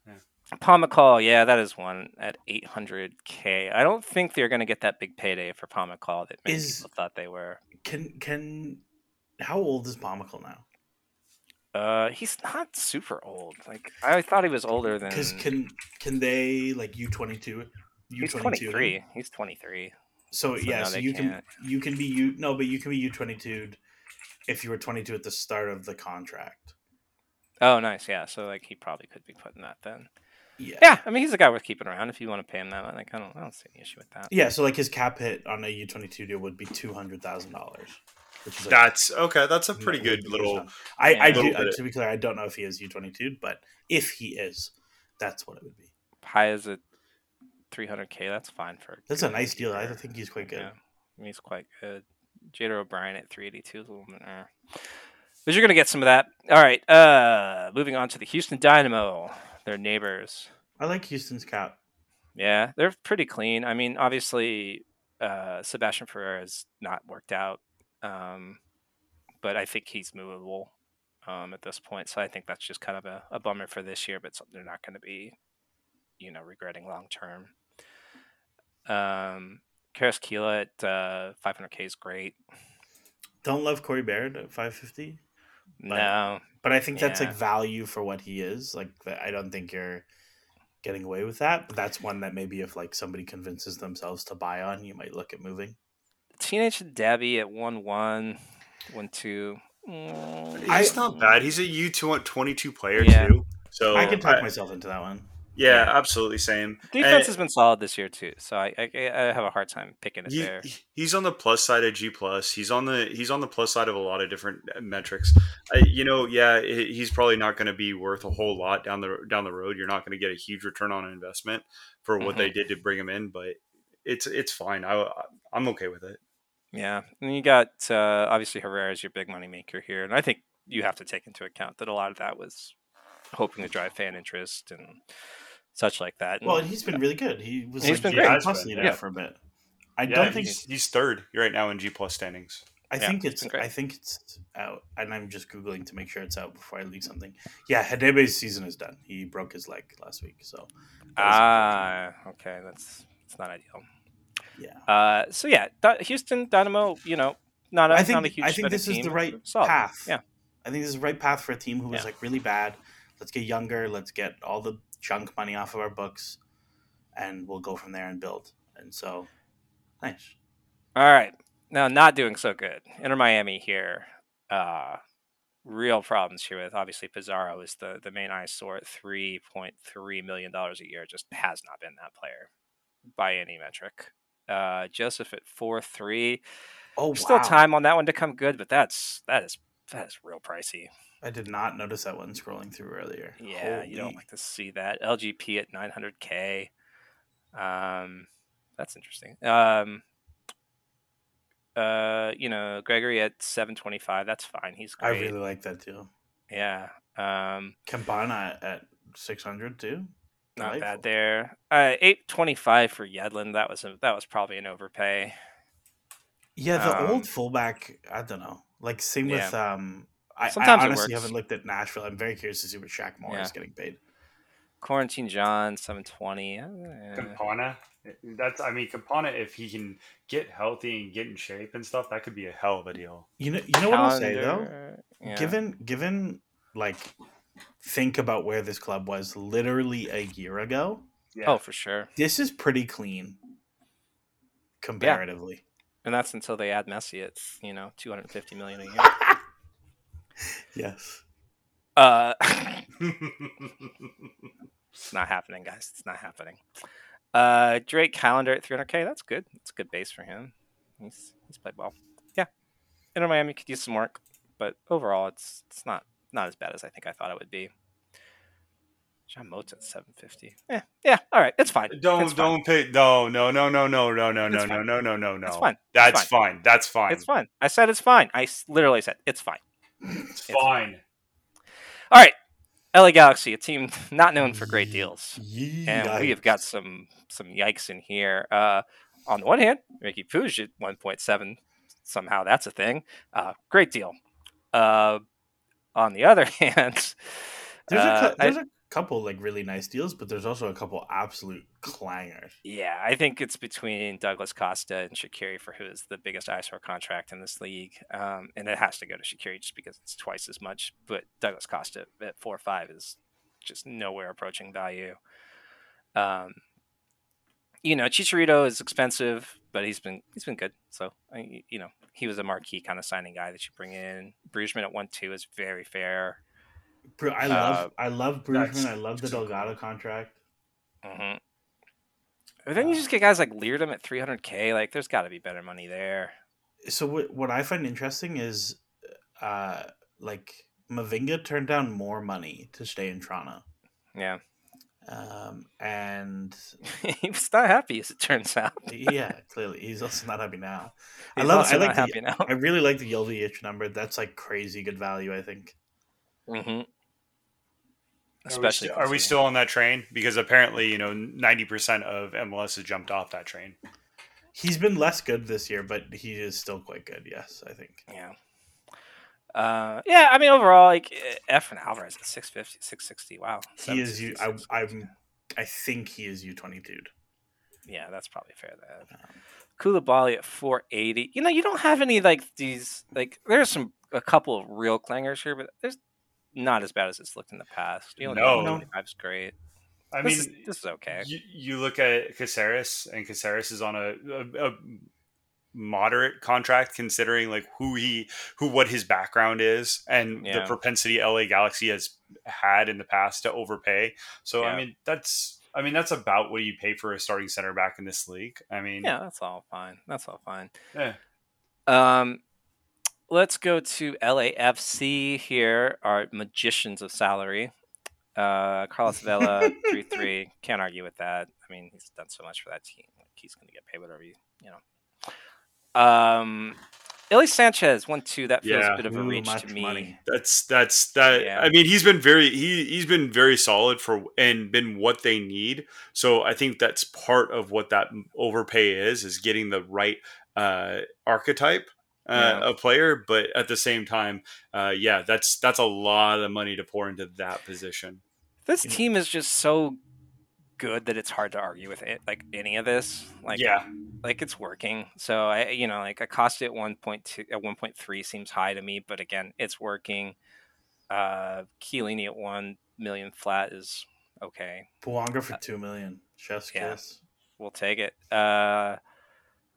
Yeah. Pomykal, yeah, that is one at 800k. I don't think they're going to get that big payday for Pomykal that many Is- people thought they were. Can can how old is Pomykal now? Uh, he's not super old. Like I thought he was older than. Because can can they like U twenty two? he's 23. He's 23. So, So yeah, no, so you can can't. you can be U no, but you can be U twenty two if you were twenty two at the start of the contract. Oh, nice. Yeah. So like he probably could be putting that then. Yeah. Yeah. I mean, he's a guy worth keeping around if you want to pay him that. Like I don't, I don't see any issue with that. Yeah, so like his cap hit on a U twenty two deal would be two hundred thousand dollars, which is like That's okay. That's a pretty good little. is now. I, Yeah, I a do uh, bit. to be clear, I don't know if he is U twenty two, but if he is, that's what it would be. High as a 300k. That's fine for. That's a nice deal. I think he's quite good. Yeah, I mean, he's quite good. Jáder Obrian at 382 is a little bit. Eh. But you're gonna get some of that. All right. Uh, moving on to the Houston Dynamo. They're neighbors. I like Houston's cap. Yeah, they're pretty clean. I mean, obviously, uh, Sebastian Ferreira has not worked out, um, but I think he's movable um, at this point. So I think that's just kind of a, a bummer for this year, but they're not going to be, you know, regretting long term. Um, Carrasquilla at uh, 500k is great. Don't love Corey Baird at 550, But- no, but I think that's Yeah. like value for what he is. Like I don't think you're getting away with that. But that's one that maybe if like somebody convinces themselves to buy on, you might look at moving. Teenage Hadebe at 1 1, 1 2. Mm, He's not bad. He's a U two twenty two player Yeah. too. So I can talk I- myself into that one. Yeah, absolutely same. Defense And has been solid this year too, so I, I, I have a hard time picking it he- there. he's on the plus side of G plus. He's on the he's on the plus side of a lot of different uh, metrics. I, you know, yeah, he's probably not going to be worth a whole lot down the down the road. You're not going to get a huge return on investment for what Mhm. they did to bring him in, but it's it's fine. I I'm okay with it. Yeah, and you got uh, obviously Herrera is your big money maker here, and I think you have to take into account that a lot of that was hoping to drive fan interest and such like that. And Well, and he's been really good. He was He's like been the great. G plus been, leader yeah. for a bit. I Yeah, don't think. he's, he's third right now in G plus standings. I Yeah, think it's it's. been great. I think it's out, and I'm just googling to make sure it's out before I leave something. Yeah, Hadebe's season is done. He broke his leg last week, so. that was ah, okay, that's it's not ideal. yeah. Uh, so yeah, Dy- Houston Dynamo, you know, not a I not a huge I think spending this is the right solid. path. Yeah. I think this is the right path for a team who was like really bad. Let's get younger. Let's get all the junk money off of our books, and we'll go from there and build. And so, nice. All right. Now, not doing so good. Inter Miami here. Uh, real problems here with obviously Pizarro is the, the main eyesore at $3.3 million a year. Just has not been that player by any metric. Uh, Josef at 4 3. Oh, There's still time on that one to come good, but that's that is that is real pricey. I did not notice that one scrolling through earlier. Yeah, you don't like to see that. LGP at 900K. Um, that's interesting. Um, uh, you know, Gregore at 725. That's fine. He's I really like that deal. Yeah. Um, Campana at six hundred too. not Delightful. bad there. Uh, 825 for Yedlin. That was a, that was probably an overpay. Yeah, the Um, old fullback. I don't know. Like same with um. I, Sometimes I honestly haven't looked at Nashville. I'm very curious to see what Shaq Moore Yeah. is getting paid. Corentin Jean 720. Uh, Campana, that's I mean Campana. If he can get healthy and get in shape and stuff, that could be a hell of a deal. You know, you know what I'll say though. yeah. Given given like think about where this club was literally a year ago. Yeah. Oh, for sure. This is pretty clean comparatively. And that's until they add Messi at you know 250 million a year. Yes. Uh, it's not happening, guys. It's not happening. Uh, Drake Callender at 300k. That's good. That's a good base for him. He's he's played well. Yeah, Inter Miami could use some work, but overall, it's it's not not as bad as I think I thought it would be. Jean Mota at 750. Yeah, yeah. All right, it's fine. don't It's fine. don't pay. No no no no no no no no no no no no no. It's fine. It's That's fine. fine. That's fine. It's fine. I said it's fine. I literally said it's fine. It's fine. All right, LA Galaxy, a team not known for great deals. and we have got some some yikes in here. Uh, on the one hand, Riqui Puig at one point seven, somehow that's a thing. Uh, great deal. Uh, on the other hand, There's, a, uh, there's a couple like really nice deals, but there's also a couple absolute clangers. yeah, I think it's between Douglas Costa and Shaqiri for who is the biggest ISO contract in this league, um, and it has to go to Shaqiri just because it's twice as much. But Douglas Costa at four or five is just nowhere approaching value. Um, you know, Chicharito is expensive, but he's been he's been good. So you know, he was a marquee kind of signing guy that you bring in. Brugman at one two is very fair. Bru- I Uh, love I love Brugman. that's I love the Delgado contract. hmm But then you just get guys like Leerdam at 300k. Like, there's got to be better money there. So what what I find interesting is, uh, like Mavinga turned down more money to stay in Toronto, Yeah, um, and he was not happy as it turns out. yeah, clearly he's also not happy now. I love. also I like not the, happy now. I really like the Joveljić number. That's like crazy good value. I think. hmm especially. Are we, st- are we still on that train? Because apparently, you know, ninety percent of MLS has jumped off that train. He's been less good this year, but he is still quite good. Yes, I think. Yeah. Uh, yeah, I mean overall, like Efraín Álvarez at 650, 660. Wow, he is you. I, I'm. I think he is U twenty two. Yeah, that's probably fair. That um, Koulibaly at 480. You know, you don't have any like these. Like, there's some a couple of real clangers here, but there's not as bad as it's looked in the past. You know, no, is great. I this mean, is, this is okay. You, you, look at Caceres, and Caceres is on a, a, a, moderate contract considering like who he, who what his background is, and yeah. the propensity LA Galaxy has had in the past to overpay. So yeah. I mean, that's I mean, that's about what you pay for a starting center back in this league. I mean, yeah, that's all fine. That's all fine. Yeah. Um, let's go to LAFC here. Our magicians of salary. Uh, Carlos Vela, three three. Can't argue with that. I mean, he's done so much for that team. Like, he's going to get paid whatever you you know. Um, Ilie Sanchez one two. That feels yeah. a bit of a reach Ooh, to me. Money. That's that's that. Yeah. I mean, he's been very he he's been very solid for and been what they need. So I think that's part of what that overpay is is getting the right uh, archetype. Uh, yeah. a player, but at the same time, uh, yeah, that's that's a lot of money to pour into that position. This team is just so good that it's hard to argue with it like any of this. Like yeah. like it's working. So i you know like Acosta at 1.2 at 1.3 seems high to me but again it's working. Uh Chiellini at 1 million flat is okay. Bouanga for uh, 2 million. Chef's yeah, kiss. We'll take it. Uh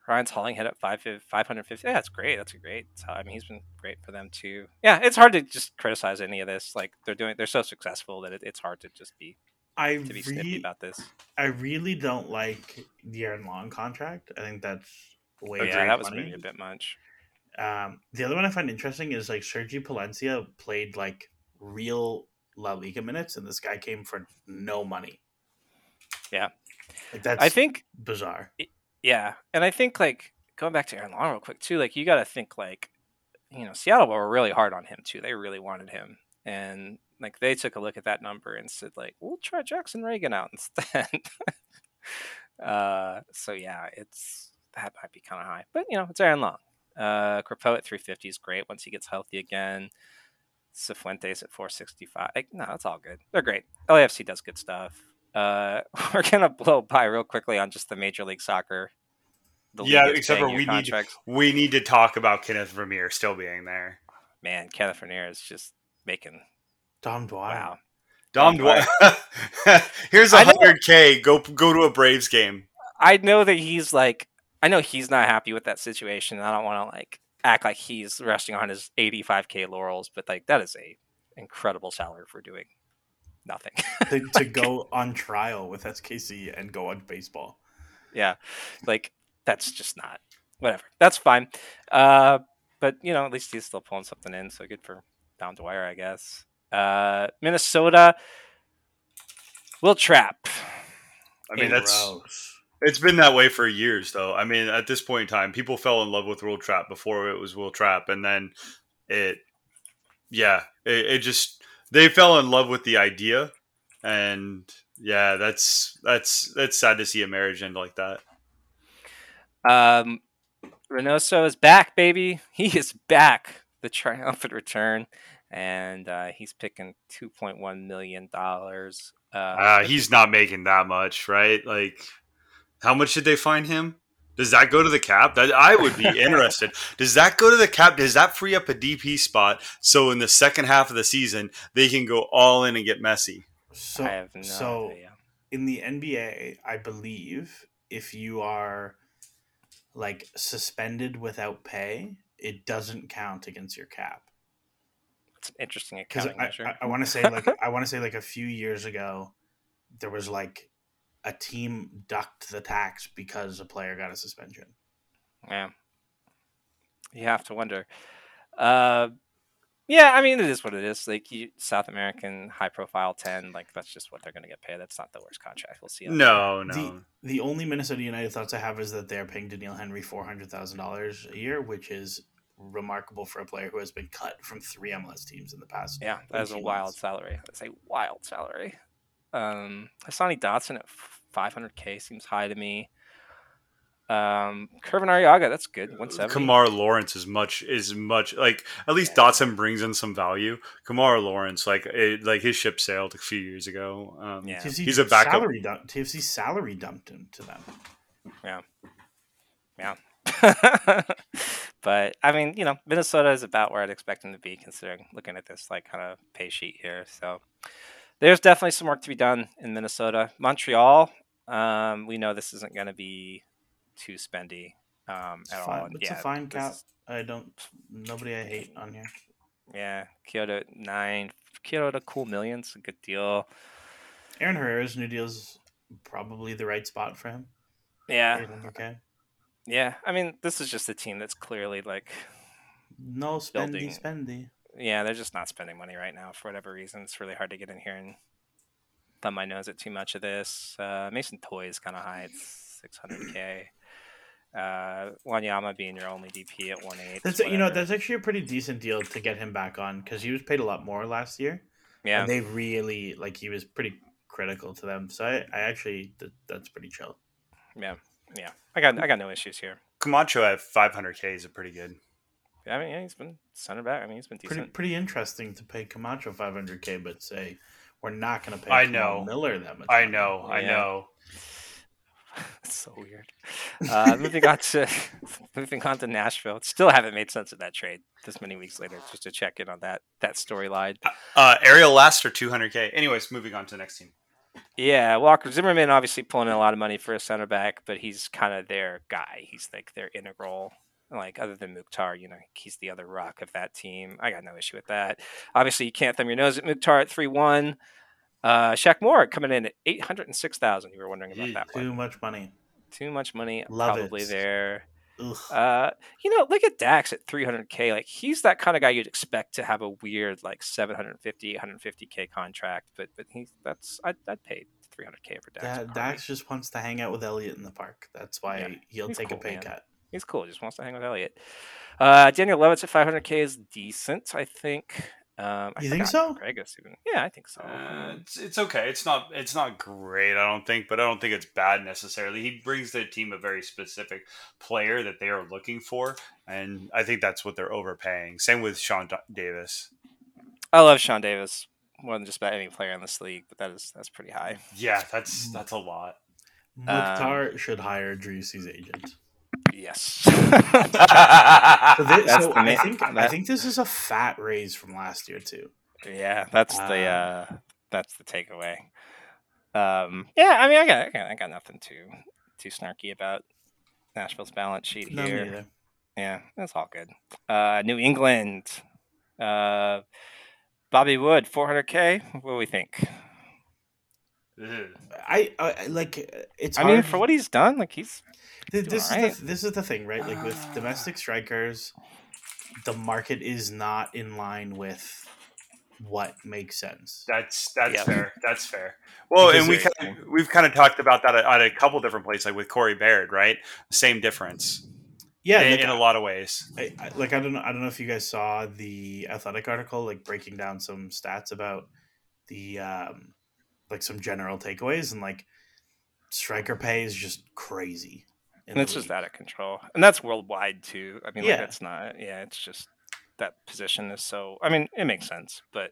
Ryan Hollingshead at five, 550. Yeah, that's great. That's a great. I mean, he's been great for them too. Yeah, it's hard to just criticize any of this. Like they're doing, they're so successful that it, it's hard to just be I to be re- about this. I really don't like the Aaron Long contract. I think that's way. yeah, that was maybe a bit much. Um, the other one I find interesting is like Sergi Palencia played like real La Liga minutes, and this guy came for no money. Yeah, like that's I think bizarre. Yeah, and I think like going back to Aaron Long real quick too. Like you got to think like you know Seattle were really hard on him too. They really wanted him, and like they took a look at that number and said like we'll try Jackson Ragen out instead. uh, so yeah, it's that might be kind of high, but you know it's Aaron Long. Uh, Crepeau at 350 is great once he gets healthy again. Cifuentes at 465. Like, no, it's all good. They're great. LAFC does good stuff. Uh, we're gonna blow by real quickly on just the Major League Soccer. Yeah, except for we contracts. need we need to talk about Kenneth Vermeer still being there. Man, Kenneth Vermeer is just making Dom Dwyer. Wow. Dom, Dwyer. Here's a hundred K. Go go to a Braves game. I know that he's like I know he's not happy with that situation. I don't want to like act like he's resting on his 85k laurels, but like that is a incredible salary for doing nothing. to, to go on trial with SKC and go on baseball. Yeah, like that's just not whatever. That's fine. Uh, but you know, at least he's still pulling something in, so good for Dom Dwyer, I guess. Uh, Minnesota Wil Trapp. I mean, that's it's been that way for years, though. I mean, at this point in time, people fell in love with Wil Trapp before it was Wil Trapp, and then it, yeah, it, it just they fell in love with the idea, and yeah, that's that's that's sad to see a marriage end like that. Um, Reynoso is back, baby. He is back. The triumphant return and uh, he's picking two point one million dollars. Uh, uh, he's not making that much, right? Like, how much did they fine him? Does that go to the cap? That I would be interested. Does that go to the cap? Does that free up a DP spot so in the second half of the season they can go all in and get messy? So, I have no so idea. in the NBA, I believe if you are like suspended without pay, it doesn't count against your cap. It's interesting accounting I, measure. I, I want to say like I want to say like a few years ago, there was like a team ducked the tax because a player got a suspension. Yeah, you have to wonder. Uh, yeah, I mean it is what it is. Like you, South American high profile ten, like that's just what they're going to get paid. That's not the worst contract we'll see. No, no. The, the only Minnesota United thoughts I have is that they're paying Doneil Henry four hundred thousand dollars a year, which is remarkable for a player who has been cut from three MLS teams in the past. Yeah, that is a wild months. salary. That's a wild salary. Um, Hassani Dotson at 500k seems high to me. Um, Kervin Arriaga, that's good. 170. Kemar Lawrence is much is much like at least Yeah. Dotson brings in some value. Kemar Lawrence, like it, like his ship sailed a few years ago. Um, Yeah. TFC He's a backup. Salary dump, TFC salary dumped him to them. Yeah, yeah. but I mean, you know, Minnesota is about where I'd expect them to be, considering looking at this like kind of pay sheet here. So there's definitely some work to be done in Minnesota. Montreal, um, we know this isn't going to be too spendy um, at fine. all. It's a yeah, fine cap. is- I don't. Nobody I hate on here. yeah, Quioto nine. Quioto cool millions, a good deal. Aaron Herrera's new deal's probably the right spot for him. Yeah, 800K. yeah. I mean, this is just a team that's clearly like No spendy, Building. spendy. yeah, they're just not spending money right now for whatever reason. It's really hard to get in here and thumb my nose at too much of this. Uh, Mason Toye is kind of high. It's 600k. Uh, Wanyama being your only DP at 1.8. That's you know that's actually a pretty decent deal to get him back on because he was paid a lot more last year. yeah, and they really like he was pretty critical to them. So I, I actually th- that's pretty chill. yeah, yeah. I got I got no issues here. Camacho at 500k is a pretty good. I mean, yeah, he's been center back. I mean, he's been Pretty decent. pretty interesting to pay Camacho 500k, but say we're not going to pay. I know. Miller that much. I money. know, I Yeah. know. It's so weird. Uh, moving on to moving on to Nashville. Still haven't made sense of that trade this many weeks later. Just to check in on that that storyline. Uh, Ariel Lassiter 200k. Anyways, moving on to the next team. Yeah, Walker Zimmerman obviously pulling in a lot of money for a center back, but he's kind of their guy. He's like their integral. Like other than Mukhtar, you know, he's the other rock of that team. I got no issue with that. Obviously, you can't thumb your nose at Mukhtar at three one. Uh, Shaq Moore coming in at eight hundred and six thousand. You were wondering about Yee. that Too one. much money. Too much money, Love probably it. there. Uh, you know, look at Dax at 300k. Like he's that kind of guy you'd expect to have a weird like 750, 850k contract, but but he's that's I'd, I'd pay 300k for Dax. Harvey. Dax just wants to hang out with Elliot in the park. That's why Yeah, he'll take cool, a pay man. cut. He's cool. Just wants to hang with Elliot. Uh, Daniel Lovitz at 500k is decent, I think. Um, I You think so? Gregus even. Yeah, I think so. Uh, it's, it's okay. It's not it's not great, I don't think, but I don't think it's bad necessarily. He brings the team a very specific player that they are looking for, and I think that's what they're overpaying. Same with Sean Da- Davis. I love Sean Davis more than just about any player in this league, but that is that's pretty high. Yeah, that's that's a lot. Mukhtar Um, should hire Drewsy's agent. Yes. So, thi- That's so I think I think this is a fat raise from last year too. Yeah, that's the uh Um, that's the takeaway. Um yeah, I mean I got I got, I got nothing too too snarky about Nashville's balance sheet here. neither. Yeah, that's all good. Uh New England. Uh Bobby Wood, 400k. What do we think? Ugh. I, I I- like uh, it's. I mean, for what he's done, like he's Th- this alright. is the, this is the thing, right? Like with domestic strikers, the market is not in line with what makes sense. That's that's Yeah. fair. That's fair. Well, Because and we kind of, we've kind of talked about that at, at a couple different places, like with Corey Baird, right? Same difference Yeah, in, like, in a lot of ways. I, I, like I don't know. I don't know if you guys saw the athletic article, like breaking down some stats about the um, like some general takeaways and like striker pay is just crazy. and it's just out of control. And that's worldwide too. I mean, Yeah. like it's not yeah, it's just that position is so I mean, it makes sense, but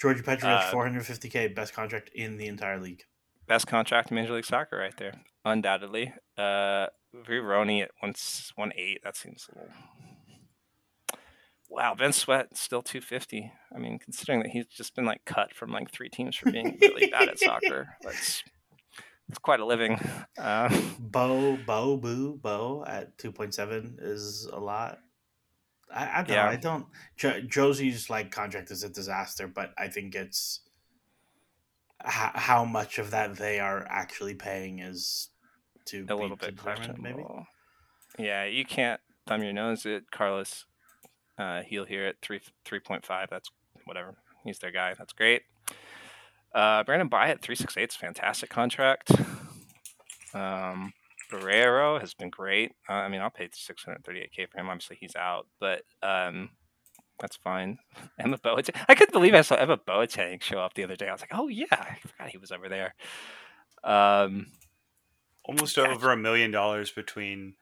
Djordje Petrovic, uh, 450k, best contract in the entire league. best contract in Major League Soccer right there, undoubtedly. Uh, Vrioni at one one eight. That seems a little. Wow, Ben Sweat still two fifty. I mean, considering that he's just been like cut from like three teams for being really bad at soccer, that's it's quite a living. Uh, Bo, Bo, Boo, Bo at 2.7 is a lot. I, I don't Yeah. I don't. Jo- Josie's like contract is a disaster, but I think it's h- how much of that they are actually paying is to a little bit determined, maybe. questionable. Yeah, you can't thumb your nose at Carlos uh, Gil here at three three point five. That's whatever. He's their guy. That's great. Uh, Brandon Bye at three six eight is fantastic contract. Um, Guerrero has been great. Uh, I mean, I'll pay 638k for him. Obviously, he's out, but um, that's fine. Emma Boateng. I couldn't believe I saw Emma Boateng show up the other day. I was like, oh yeah, I forgot he was over there. Um, Almost over a million dollars between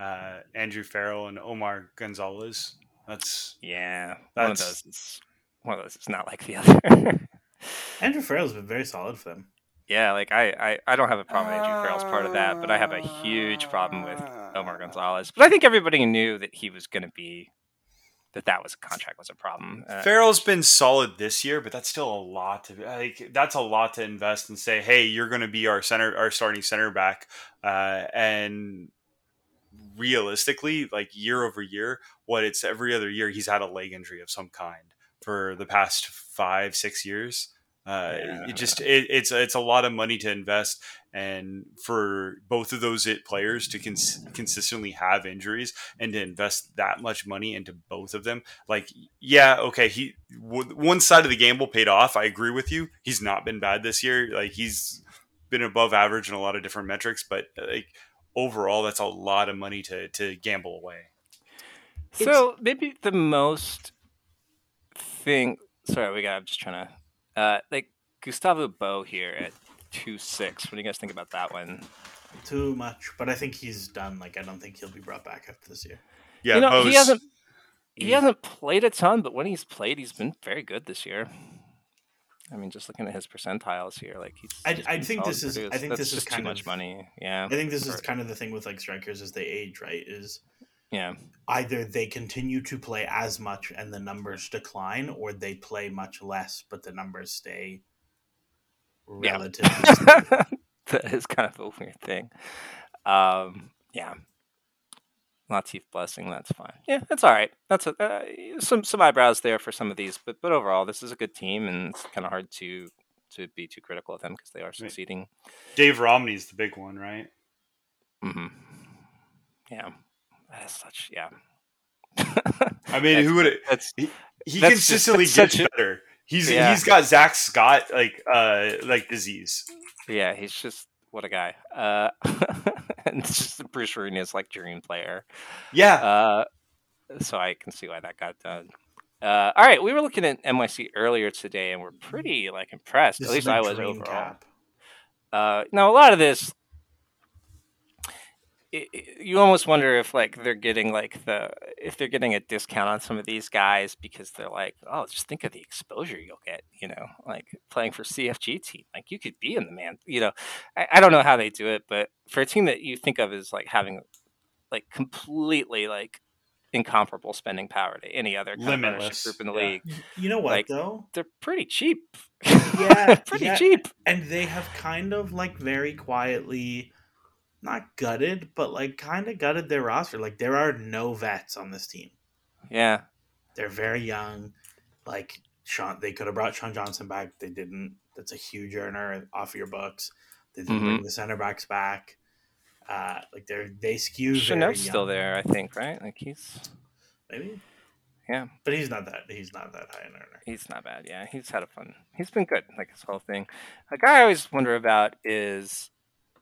uh, Andrew Farrell and Omar Gonzalez. That's yeah, one of those is one of those is not like the other. Andrew Farrell's been very solid for them. Yeah, like I, I, I don't have a problem with Andrew Farrell's part of that, but I have a huge problem with Omar Gonzalez. But I think everybody knew that he was going to be that that was a contract was a problem. Uh, Farrell's been solid this year, but that's still a lot to like. That's a lot to invest and say, hey, you're going to be our center, our starting center back, uh, and realistically, like year over year, what it's every other year, he's had a leg injury of some kind for the past five, six years. Uh, yeah. It just it, it's it's a lot of money to invest, and for both of those it players to cons- consistently have injuries and to invest that much money into both of them, like yeah, okay, he w- one side of the gamble paid off. I agree with you. He's not been bad this year. Like he's been above average in a lot of different metrics, but like overall, that's a lot of money to to gamble away. So it's... maybe the most thing. Sorry, we got. I'm just trying to uh, like Gustavo Bou here at two six. What do you guys think about that one? Too much, but I think he's done. Like I don't think he'll be brought back after this year. Yeah, you know, he hasn't he hasn't played a ton, but when he's played, he's been very good this year. I mean, just looking at his percentiles here, like he's. I, I think this is. I think That's this is kind too of much money. Yeah. I think this is kind of the thing with like strikers as they age, right? Is yeah. Either they continue to play as much and the numbers decline, or they play much less but the numbers stay relatively. Yeah. that is kind of a weird thing. Um, yeah. Latif blessing, that's fine. Yeah, that's all right. That's a, uh, some some eyebrows there for some of these, but but overall, this is a good team, and it's kind of hard to to be too critical of them because they are succeeding. Dave Romney's the big one, right? Mm-hmm. Yeah. That is such yeah. I mean, who would That's, he, he that's consistently just, gets better. He's yeah. he's got Zach Scott like uh like disease. Yeah, he's just what a guy. Uh, and just Bruce Rooney is like dream player. Yeah. Uh, so I can see why that got done. Uh, all right, we were looking at NYC earlier today, and we're pretty like impressed. This at least I was overall. Uh, now a lot of this you almost wonder if like they're getting like the if they're getting a discount on some of these guys because they're like oh just think of the exposure you'll get you know like playing for cfg team like you could be in the man you know I, I don't know how they do it but for a team that you think of as like having like completely like incomparable spending power to any other kind of group in the yeah. league you know what like, though they're pretty cheap yeah pretty yeah. cheap and they have kind of like very quietly not gutted, but like kind of gutted their roster. Like there are no vets on this team. Yeah, they're very young. Like Sean, they could have brought Sean Johnson back. They didn't. That's a huge earner off your books. They didn't mm-hmm. bring the center backs back. Uh, like they're they skew. Chanel's still there, I think, right? Like he's maybe. Yeah, but he's not that. He's not that high an earner. He's not bad. Yeah, he's had a fun. He's been good. Like his whole thing. A guy I always wonder about is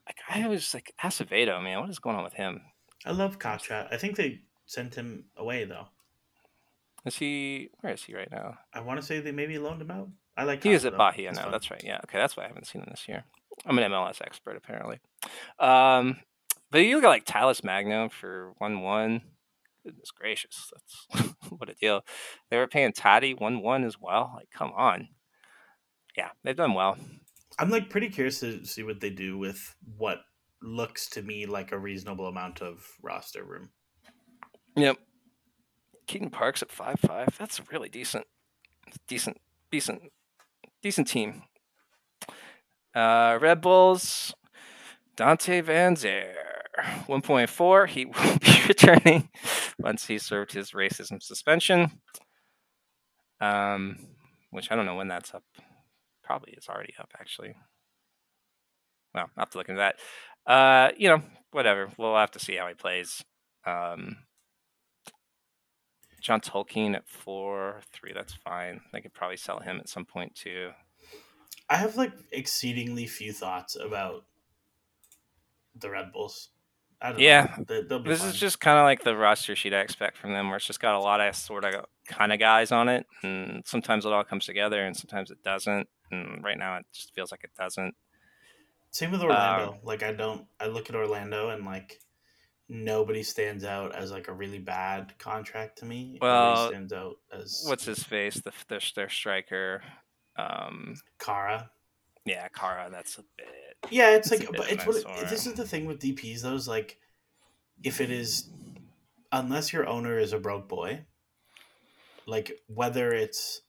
like I was like Acevedo, man, what is going on with him? I love Kacha. I think they sent him away though. Is he? Where is he right now? I want to say they maybe loaned him out. I like. He is at Bahia now. Fun. That's right. Yeah. Okay. That's why I haven't seen him this year. I'm an MLS expert apparently. Um, but you look at like Talles Magno for one one. Goodness gracious, that's what a deal. They were paying Tati one one as well. Like, come on. Yeah, they've done well. I'm like pretty curious to see what they do with what looks to me like a reasonable amount of roster room. Yep. Keaton Parks at five five. That's really decent. Decent, decent, decent team. Uh, Red Bulls. Dante Vanzeir, 1.4. He will be returning once he served his racism suspension. Um, which I don't know when that's up probably is already up actually. Well, I'll have to look into that. Uh, you know, whatever. We'll have to see how he plays. Um, John Tolkin at four, three. That's fine. They could probably sell him at some point too. I have like exceedingly few thoughts about the Red Bulls. I don't Yeah. They, This fine. is just kind of like the roster sheet I expect from them, where it's just got a lot of sort of kind of guys on it, and sometimes it all comes together, and sometimes it doesn't. And right now, it just feels like it doesn't. Same with Orlando. like I don't I look at Orlando and like nobody stands out as like a really bad contract to me. Well, stands out as What's his face? The their, their striker. Um, Kara. Yeah, Kara. That's a bit. Yeah, it's like but it's what it, this is the thing with DPs though, is like if it is unless your owner is a broke boy, like whether it's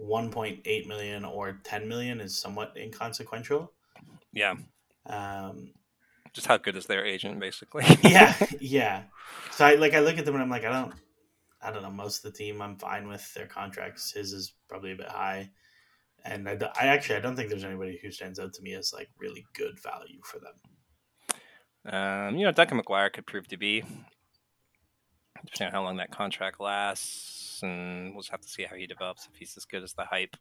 1.8 million or 10 million is somewhat inconsequential. Yeah, Um just how good is their agent, basically. yeah, yeah. So I like I look at them and I'm like, I don't, I don't know. Most of the team, I'm fine with their contracts. His is probably a bit high, and I, I actually I don't think there's anybody who stands out to me as like really good value for them. Um, you know, Duncan McGuire could prove to be, depending on how long that contract lasts, and we'll just have to see how he develops if he's as good as the hype.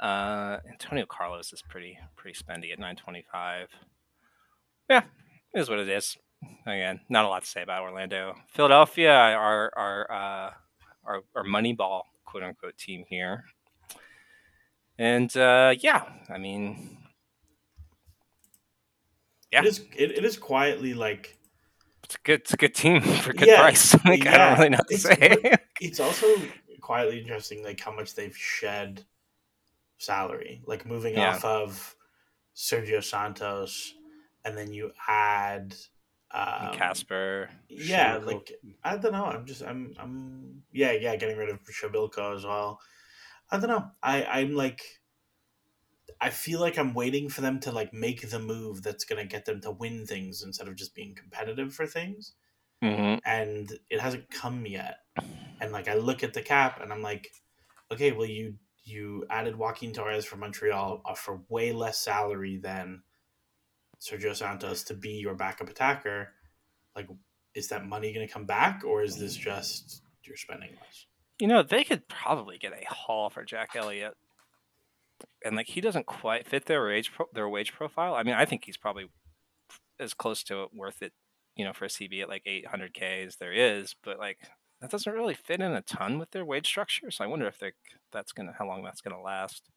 Uh, Antonio Carlos is pretty pretty spendy at 925. Yeah, is what it is. Again, not a lot to say about Orlando. Philadelphia, our our uh, our, our Moneyball quote unquote team here, and uh, yeah, I mean, Yeah. It is it, it is quietly like it's a good it's a good team for good Yeah, price. like, I yeah, don't really know what to it's- say. it's also quietly interesting like how much they've shed salary like moving Yeah. off of sergio santos and then you add um, Kacper. yeah Przybylko. like i don't know i'm just i'm i'm yeah yeah getting rid of przybylko as well i don't know i i'm like i feel like i'm waiting for them to like make the move that's gonna get them to win things instead of just being competitive for things hmm and it hasn't come yet. And like I look at the cap and I'm like, okay, well you you added Joaquin Torres from Montreal uh, for way less salary than Sergio Santos to be your backup attacker. Like, is that money going to come back, or is this just you're spending less? You know, they could probably get a haul for Jack Elliott, and like he doesn't quite fit their wage pro- their wage profile. I mean, I think he's probably as close to it worth it, you know, for a CB at like 800k as there is, but like that doesn't really fit in a ton with their wage structure. So I wonder if they that's gonna how long that's gonna last.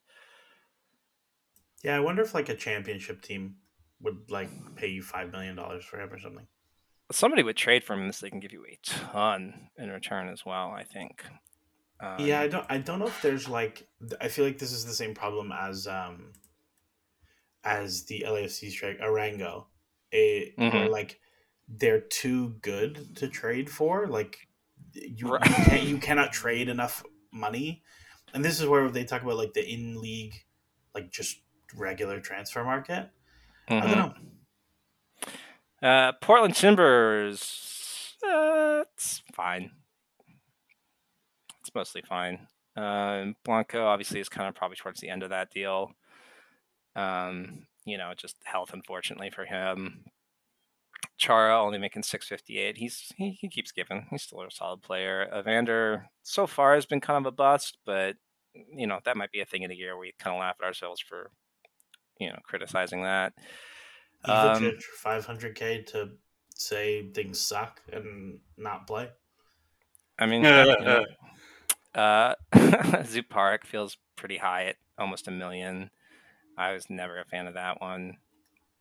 Yeah, I wonder if like a championship team would like pay you five million dollars for him or something. Somebody would trade for him so they can give you a ton in return as well. I think. Um, yeah, I don't. I don't know if there's like. I feel like this is the same problem as um, as the LAFC strike Arango. It, Mhm. like they're too good to trade for. Like you, Right. you can't. You cannot trade enough money. And this is where they talk about like the in league, like just regular transfer market. I mhm. don't know. Uh, Portland Timbers. Uh, it's fine. It's mostly fine. Um, Blanco obviously is kind of probably towards the end of that deal. Um, you know, just health, unfortunately for him. Chara only making six fifty eight. He's he, he keeps giving. He's still a solid player. Evander so far has been kind of a bust, but you know that might be a thing in a year we kind of laugh at ourselves for you know criticizing that. Um, five hundred k to say things suck and not play. I mean, you know, uh, Zuparic feels pretty high at almost a million. I was never a fan of that one.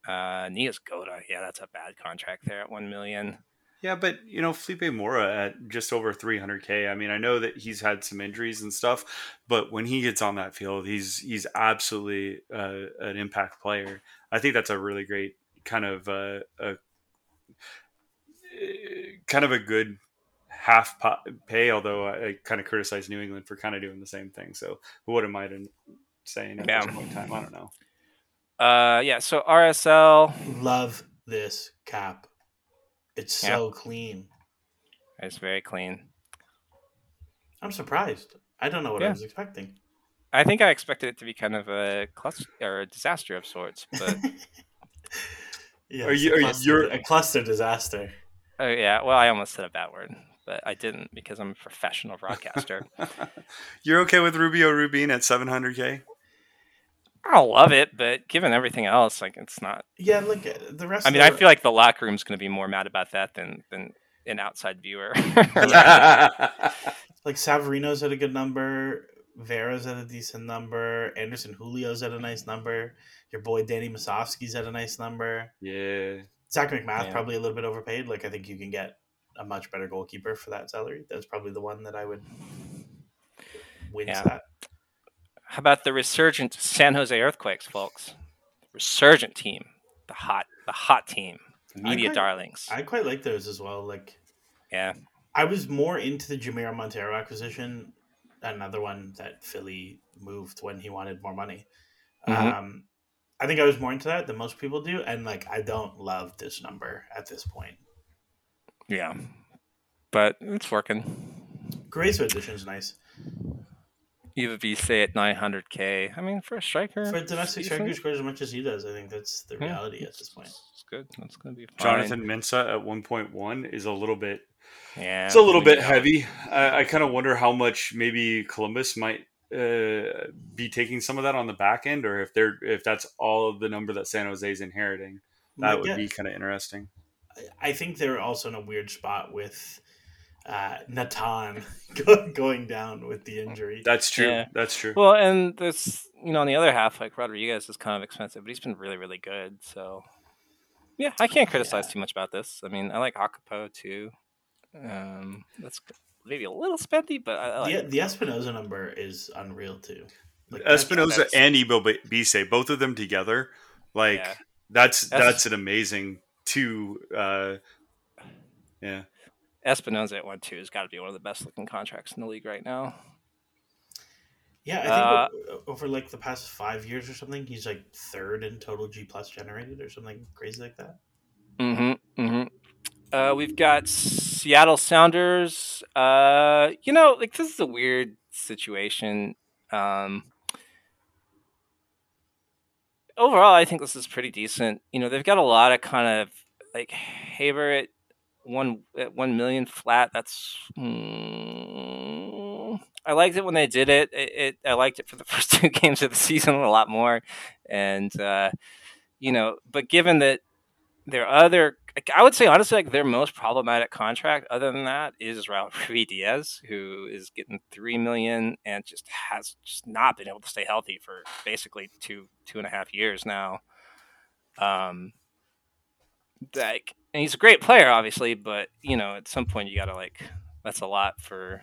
Uh, Nias Goda, yeah, that's a bad contract there at one million. Yeah, but you know, Felipe Mora at just over 300k. I mean, I know that he's had some injuries and stuff, but when he gets on that field, he's he's absolutely uh, an impact player. I think that's a really great kind of uh, a kind of a good half pay. Although I, I kind of criticize New England for kind of doing the same thing. So, what am I to saying at Yeah. this point in time? I don't know. Uh, yeah, so RSL Love this cap. It's so clean. It's very clean. I'm surprised. I don't know what I was expecting. I think I expected it to be kind of a cluster or a disaster of sorts, but yeah, Are you- a are you- cluster, you're- a cluster disaster? oh yeah, well, I almost said a bad word, but I didn't because I'm a professional broadcaster. You're okay with Rubio Rubin at 700k? I love it, but given everything else, like it's not. Yeah, like uh, the rest. I mean, of I feel like the locker room's going to be more mad about that than than an outside viewer. like Savarino's at a good number. Vera's at a decent number. Anderson Julio's at a nice number. Your boy Danny Musovski's at a nice number. yeah. Zach MacMath Yeah. probably a little bit overpaid. Like I think you can get a much better goalkeeper for that salary. That's probably the one that I would win Yeah. that. How about the resurgent San Jose Earthquakes, folks? Resurgent team, the hot, the hot team, media quite- darlings. I quite like those as well. Like yeah, I was more into the Jamiro Monteiro acquisition, another one that Philly moved when he wanted more money. Mhm. Um, I think I was more into that than most people do, and like I don't love this number at this point. Yeah, but it's working. Grace addition is nice Ebobisse at 900k. I mean, for a striker, for a domestic it's striker who scores as much as he does. I think that's the Yeah. reality at this point. It's good. That's going to be fine. Jonathan Mensah at 1.1 is a little bit Yeah, it's a little bit heavy. I, I kind of wonder how much maybe Columbus might uh, be taking some of that on the back end, or if they're if that's all of the number that San Jose is inheriting. That would be kind of interesting. I think they're also in a weird spot with uh, Natan going down with the injury. That's true. Yeah. That's true. Well, and this, you know, on the other half, like Rodriguez is kind of expensive, but he's been really, really good. So, yeah, I can't criticize Yeah. too much about this. I mean, I like Akapo too. Um, that's maybe a little spendy, but I, I like the, it. the Espinoza number is unreal too. Like, that's- Espinoza and Ebo Bise, both of them together, like Yeah. that's, That's- that's an amazing two. Uh, yeah, Espinoza at one two has got to be one of the best looking contracts in the league right now. Yeah, I think Uh, over like the past five years or something, he's like third in total G plus generated or something crazy like that. Mm-hmm. Mm-hmm. Uh, we've got Seattle Sounders. Uh, you know, like this is a weird situation. Um, overall, I think this is pretty decent. You know, they've got a lot of kind of like Haver at one at one million flat. That's mm, I liked it when they did it. It, it. I liked it for the first two games of the season a lot more, and uh, you know, but given that their other I would say honestly like their most problematic contract other than that is Raul Diaz who is getting 3 million and just has just not been able to stay healthy for basically two two and a half years now um like and he's a great player obviously but you know at some point you gotta like that's a lot for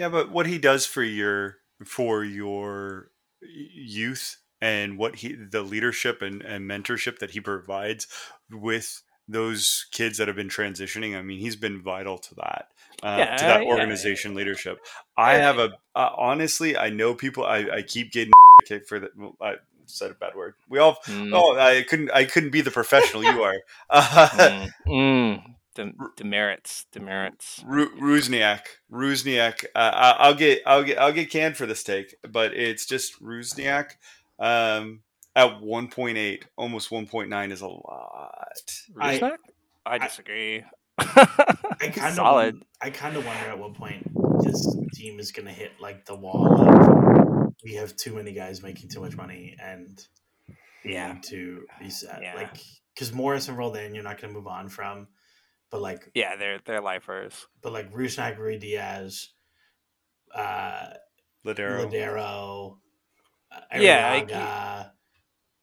yeah. But what he does for your for your youth and what he the leadership and, and mentorship that he provides with those kids that have been transitioning i mean he's been vital to that uh, Yeah, to that yeah. organization leadership i Yeah. have a uh, honestly i know people i, I keep getting kicked for that well, i said a bad word we all mm, oh i couldn't i couldn't be the professional you are uh, mm, mm, dem- demerits demerits Ru- Ruzniak, Rusniak. Uh, I'll get, I'll get, I'll get canned for this take, but it's just Ruzniak. Um, at one point eight, almost one point nine is a lot. I- I, I- disagree. I kind of solid. I kind of wonder at what point this team is going to hit like the wall of we have too many guys making too much money and Yeah. need to reset. Yeah. Like because Morris and Roldan, you're not going to move on from, but like Yeah, they're they're lifers. but like Rusnak, Ruidíaz, uh, Lodeiro. Lodeiro, uh, Yeah,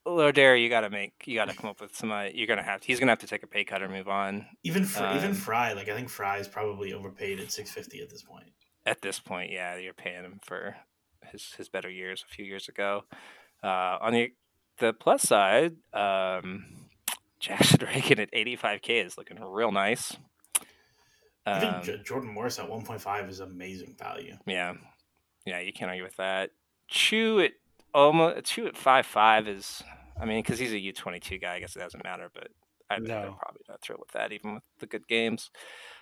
Lodeiro, you got to make you got to come up with some. Uh, you're gonna have. He's gonna have to take a pay cut or move on even Fr- even Um, Frei. Like I think Frei is probably overpaid at six fifty at this point. at this point. Yeah, you're paying him for his his better years a few years ago. Uh, on the the plus side, um, Jackson Ragen at 85k is looking real nice. I think Um, J- Jordan Morris at one point five is amazing value. Yeah, yeah, you can't argue with that. Chú at almost Chu at five five is, I mean, because he's a U twenty two guy. I guess it doesn't matter, but I think they're probably not thrilled with that, even with the good games.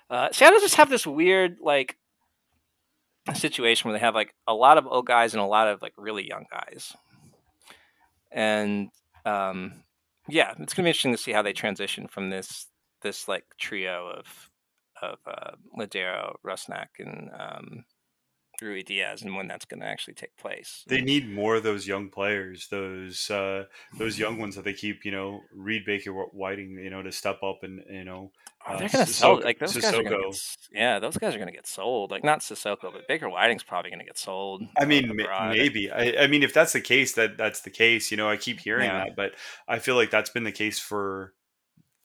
Uh, Seattle just have this weird like situation where they have like a lot of old guys and a lot of like really young guys, and um, yeah, it's gonna be interesting to see how they transition from this this like trio of of uh, Lodeiro, Rusnak, and um, Ruidíaz and when that's going to actually take place. They need more of those young players, those uh, those young ones that they keep, you know, Reed Baker Whiting, you know, to step up and you know. Oh, they're gonna sell like those guys are gonna get, yeah, those guys are gonna get sold. Like not Sissoko, but Baker Whiting's probably gonna get sold. I mean, maybe. I, I mean, if that's the case, that that's the case. You know, I keep hearing yeah. that, but I feel like that's been the case for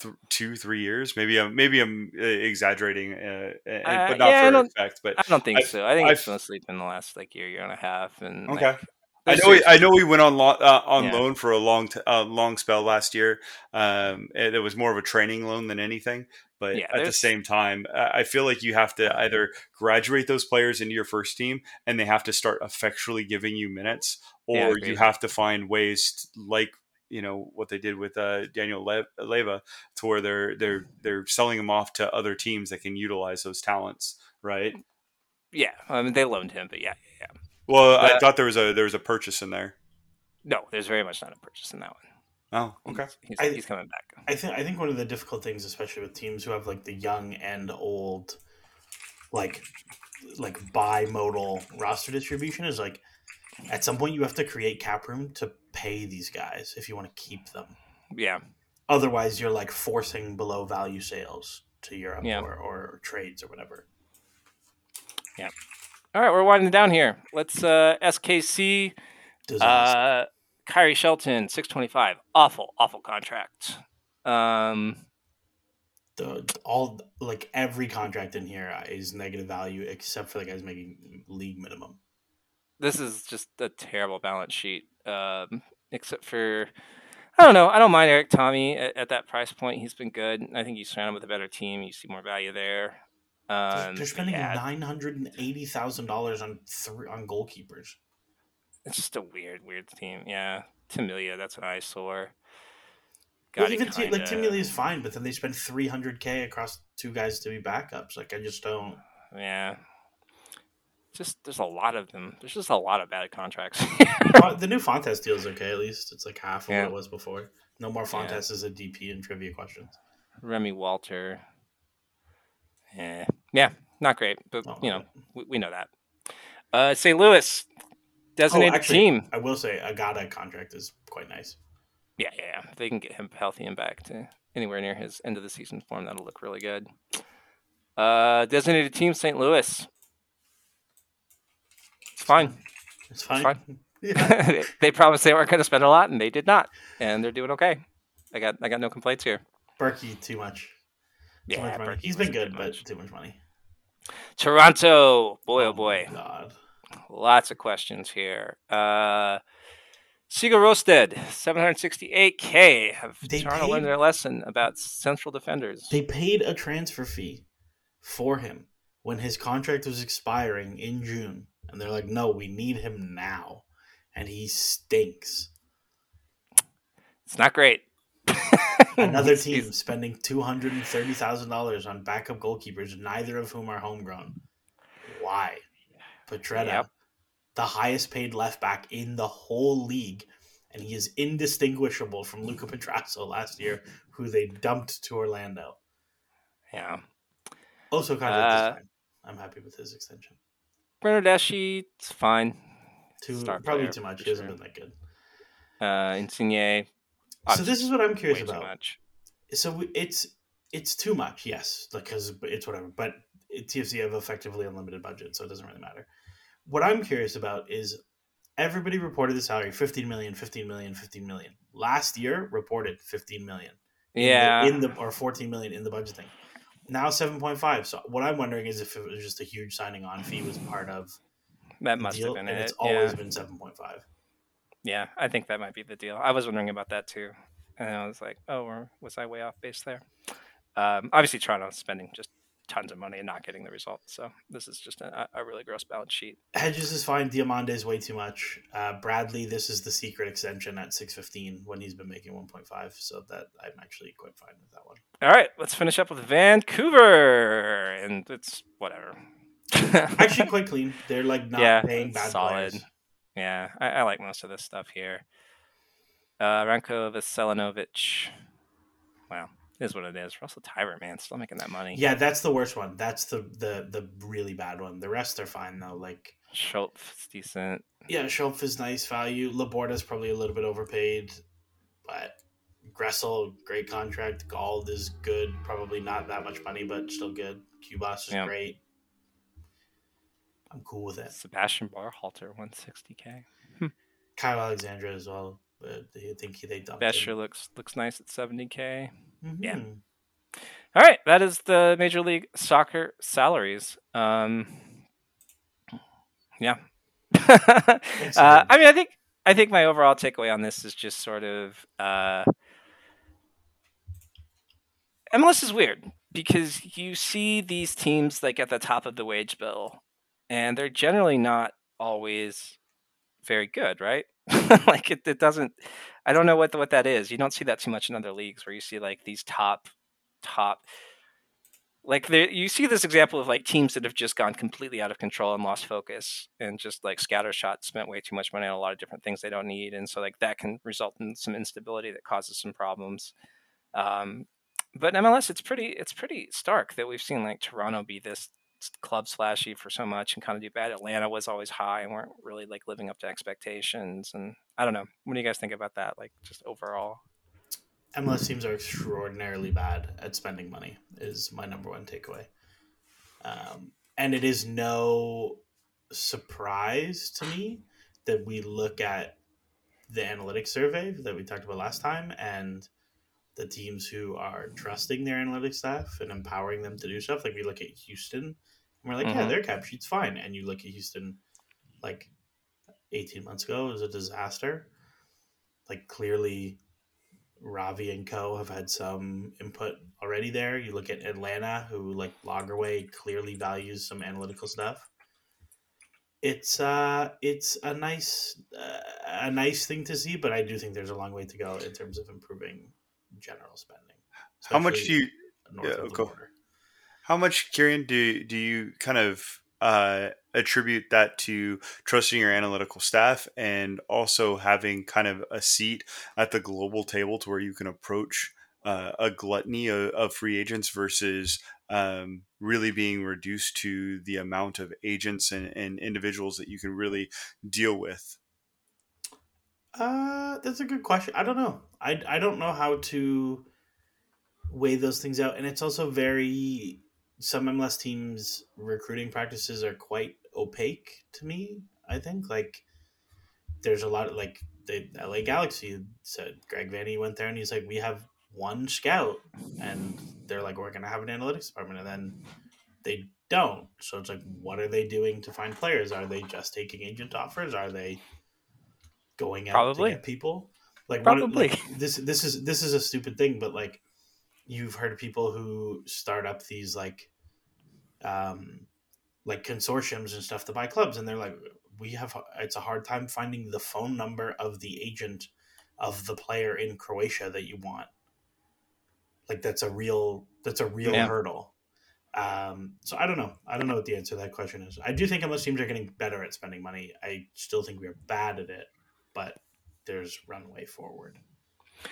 th- two, three years. Maybe I'm maybe I'm uh, exaggerating, uh, uh, but not yeah, for effect. But I don't think i so. I think I've, it's mostly been the last like year, year and a half. And okay. Like, I know. He, I know he went on lo- uh, on yeah. loan for a long, t- uh, long spell last year. Um, it was more of a training loan than anything. But yeah, at the same time, I feel like you have to either graduate those players into your first team, and they have to start effectually giving you minutes, or you have to find ways to, like you know what they did with uh, Daniel Le- Leyva, to where they're they're they're selling him off to other teams that can utilize those talents, right? Yeah, I mean they loaned him, but yeah, yeah. Well, but, I thought there was a there was a purchase in there. No, there's very much not a purchase in that one. Oh, okay. He's, he's, he's coming back. I think I think one of the difficult things, especially with teams who have like the young and old, like like bimodal roster distribution, is like at some point you have to create cap room to pay these guys if you want to keep them. Yeah. Otherwise, you're like forcing below value sales to Europe yeah. or, or trades or whatever. Yeah. All right, we're winding down here. Let's uh SKC uh Khiry Shelton, 625. Awful, awful contract. Um the all like every contract in here is negative value except for the guys making league minimum this is just a terrible balance sheet. Um, except for, I don't know. I don't mind Erik Thommy at, at, that price point. He's been good. I think you surround him with a better team. You see more value there. Um, they're spending yeah. nine hundred and eighty thousand dollars on three on goalkeepers. It's just a weird, weird team. Yeah, Tim Melia, that's an eyesore. well, even kinda... like Tim Melia is fine, but then they spend three hundred k across two guys to be backups. Like I just don't. Yeah, just there's a lot of them. There's just a lot of bad contracts. the new Fontàs deal is okay. At least it's like half of yeah. what it was before. No more Fontàs yeah. as a DP in trivia questions. Remi Walter. Yeah, yeah, not great, but oh, you know we, we, know that. Uh, St. Louis designated oh, actually, team. I will say Agada contract is quite nice. Yeah, yeah, yeah. If they can get him healthy and back to anywhere near his end of the season form, that'll look really good. Uh, designated team St. Louis. It's fine. It's fine. It's fine. Yeah. they promised they weren't going to spend a lot, and they did not, and they're doing okay. I got I got no complaints here. Bürki, too much. Too yeah, much He's been good, but too much money. Toronto, boy, oh, oh boy, God, lots of questions here. Uh, Sigurd Rosted, 768k. Have they Toronto paid, learned their lesson about central defenders? They paid a transfer fee for him when his contract was expiring in June and they're like, no, we need him now, and he stinks. It's not great. Another team spending two hundred and thirty thousand dollars on backup goalkeepers, neither of whom are homegrown. Why? Petretta, yep. the highest paid left back in the whole league, and he is indistinguishable from Luca Petrasso last year, who they dumped to Orlando. Yeah. Also, contract uh, I'm happy with his extension. Bernardeschi, it's fine. Too Star probably too much. He hasn't been that good. Uh, Insigne. So this is what I'm curious about. So it's it's too much, yes, because it's whatever. But TFC have effectively unlimited budget, so it doesn't really matter. What I'm curious about is everybody reported the salary 15 million, 15 million, 15 million. Last year reported 15 million. Yeah. In the, in the or 14 million in the budget thing now 7.5. So what I'm wondering is if it was just a huge signing on fee was part of that must deal, have been and it. It's always yeah. been 7.5. Yeah, I think that might be the deal. I was wondering about that too. And I was like, oh, or was I way off base there? Um, obviously, Toronto's spending just tons of money and not getting the results. So this is just a, a really gross balance sheet. Hedges is fine. Diomande is way too much. Uh, Bradley, this is the secret extension at six fifteen when he's been making one point five. So that I'm actually quite fine with that one. All right, let's finish up with Vancouver, and it's whatever. actually, quite clean. They're like not yeah, paying bad solid. Players. Yeah, I, I, like most of this stuff here. Uh, Ranko Veselinovic. Wow is what it is. Russell Teibert, man, still making that money. Yeah, that's the worst one. That's the the the really bad one. The rest are fine though. Like Schultz decent. Yeah, Schultz is nice value. Laborda's probably a little bit overpaid, but Gressel, great contract. Gauld is good. Probably not that much money, but still good. Cubas is Yeah. great. I'm cool with it. Sebastian Berhalter, 160k. Hmm. Kyle Alexandra as well. But I think he, they dumped Becher him. looks looks nice at 70k. yeah. Mhm. All right, that is the Major League Soccer salaries. Um, yeah. uh, I mean, I think I think my overall takeaway on this is just sort of uh, MLS is weird because you see these teams like at the top of the wage bill, and they're generally not always very good, right? like it, it doesn't. I don't know what what that is. You don't see that too much in other leagues where you see like these top top like there you see this example of like teams that have just gone completely out of control and lost focus and just like scattershot spent way too much money on a lot of different things they don't need and so like that can result in some instability that causes some problems um but in mls it's pretty it's pretty stark that we've seen like toronto be this club slashy for so much and kind of do bad. Atlanta was always high and weren't really like living up to expectations and i don't know. What do you guys think about that like just overall? MLS teams are extraordinarily bad at spending money. Is my number one takeaway, um, and it is no surprise to me that we look at the analytics survey that we talked about last time and the teams who are trusting their analytics staff and empowering them to do stuff. Like we look at Houston, and we're like, yeah, Mhm. their cap sheet's fine, and you look at Houston, like eighteen months ago, it was a disaster. Like clearly Ravi and Co have had some input already there. You look at Atlanta, who like Lagerwey clearly values some analytical stuff. It's uh, it's a nice uh, a nice thing to see, but I do think there's a long way to go in terms of improving general spending. How much do you north yeah, of border? How much, Kieran, do do you kind of uh, attribute that to trusting your analytical staff and also having kind of a seat at the global table to where you can approach uh, a gluttony of, of free agents versus um, really being reduced to the amount of agents and, and individuals that you can really deal with? Uh, that's a good question. I don't know. I I don't know how to weigh those things out, and it's also very some MLS teams' recruiting practices are quite opaque to me. I think like there's a lot of like the LA Galaxy said Greg Vanney went there and he's like we have one scout and they're like we're gonna have an analytics department and then they don't. So it's like what are they doing to find players? Are they just taking agent offers? Are they going out Probably. to get people? Like Probably. What, like, this this is this is a stupid thing, but like you've heard of people who start up these like um like consortiums and stuff to buy clubs and they're like we have it's a hard time finding the phone number of the agent of the player in Croatia that you want like that's a real that's a real Yeah. hurdle um so i don't know i don't know what the answer to that question is i do think unless teams are getting better at spending money i still think we're bad at it but there's runway forward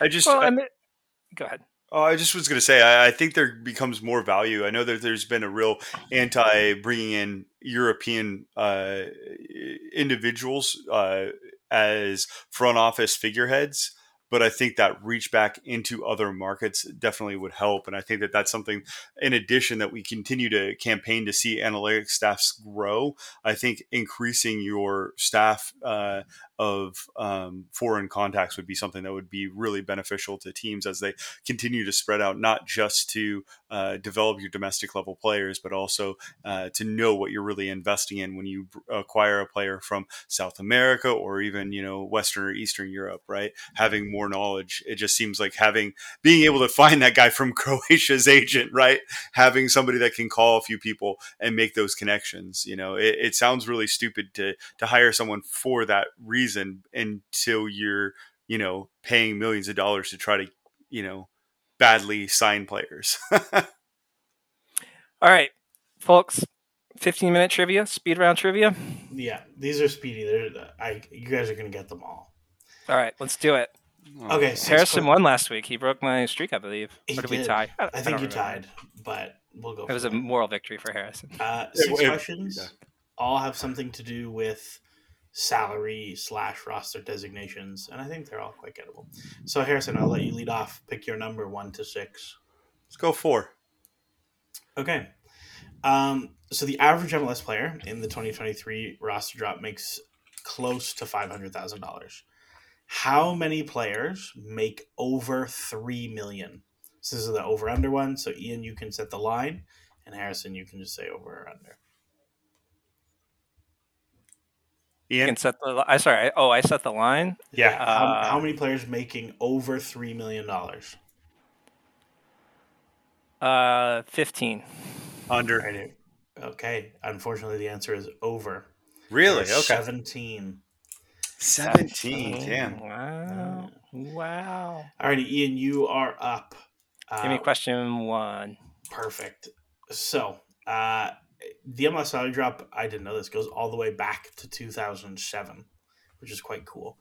I just well I- I mean, go ahead Oh, I just was going to say, I, I think there becomes more value. I know that there's been a real anti bringing in European uh, individuals uh, as front office figureheads, but I think that reach back into other markets definitely would help. And I think that that's something, in addition, that we continue to campaign to see analytics staffs grow. I think increasing your staff uh, of um, foreign contacts would be something that would be really beneficial to teams as they continue to spread out, not just to uh, develop your domestic level players, but also uh, to know what you're really investing in when you acquire a player from South America or even you know Western or Eastern Europe. Right, having more knowledge, it just seems like having being able to find that guy from Croatia's agent, right? Having somebody that can call a few people and make those connections. You know, it, it sounds really stupid to to hire someone for that reason until you're you know paying millions of dollars to try to you know badly sign players. all right folks 15 minute trivia speed round trivia? Yeah these are speedy. They're i you guys are gonna get them all. All right let's do it. Okay six harrison won last week. He broke my streak i believe. He or did we tie? I think don't you remember. tied but we'll go it was for a moral victory for harrison. Uh Yeah, six well, questions yeah. all have something to do with salary slash roster designations, and I think they're all quite gettable. So Harrison, I'll let you lead off. Pick your number one to six. Let's go four. Okay. Um, so the average MLS player in the 2023 roster drop makes close to $500,000. How many players make over 3 million? So this is the over under one. So Ian, you can set the line, and Harrison, you can just say over or under. You Ian, can set the. I sorry. I, oh, I set the line. yeah, How, Uh, how many players making over $3 million? Uh, fifteen. under. Right. Okay. Unfortunately, the answer is over. Really? There are Okay. 17. Seventeen. Damn. Wow. Wow. Alrighty, Ian, you are up. Give me Uh, question one. Perfect. So, uh, the MLS salary drop, I didn't know this, goes all the way back to 2007, which is quite cool.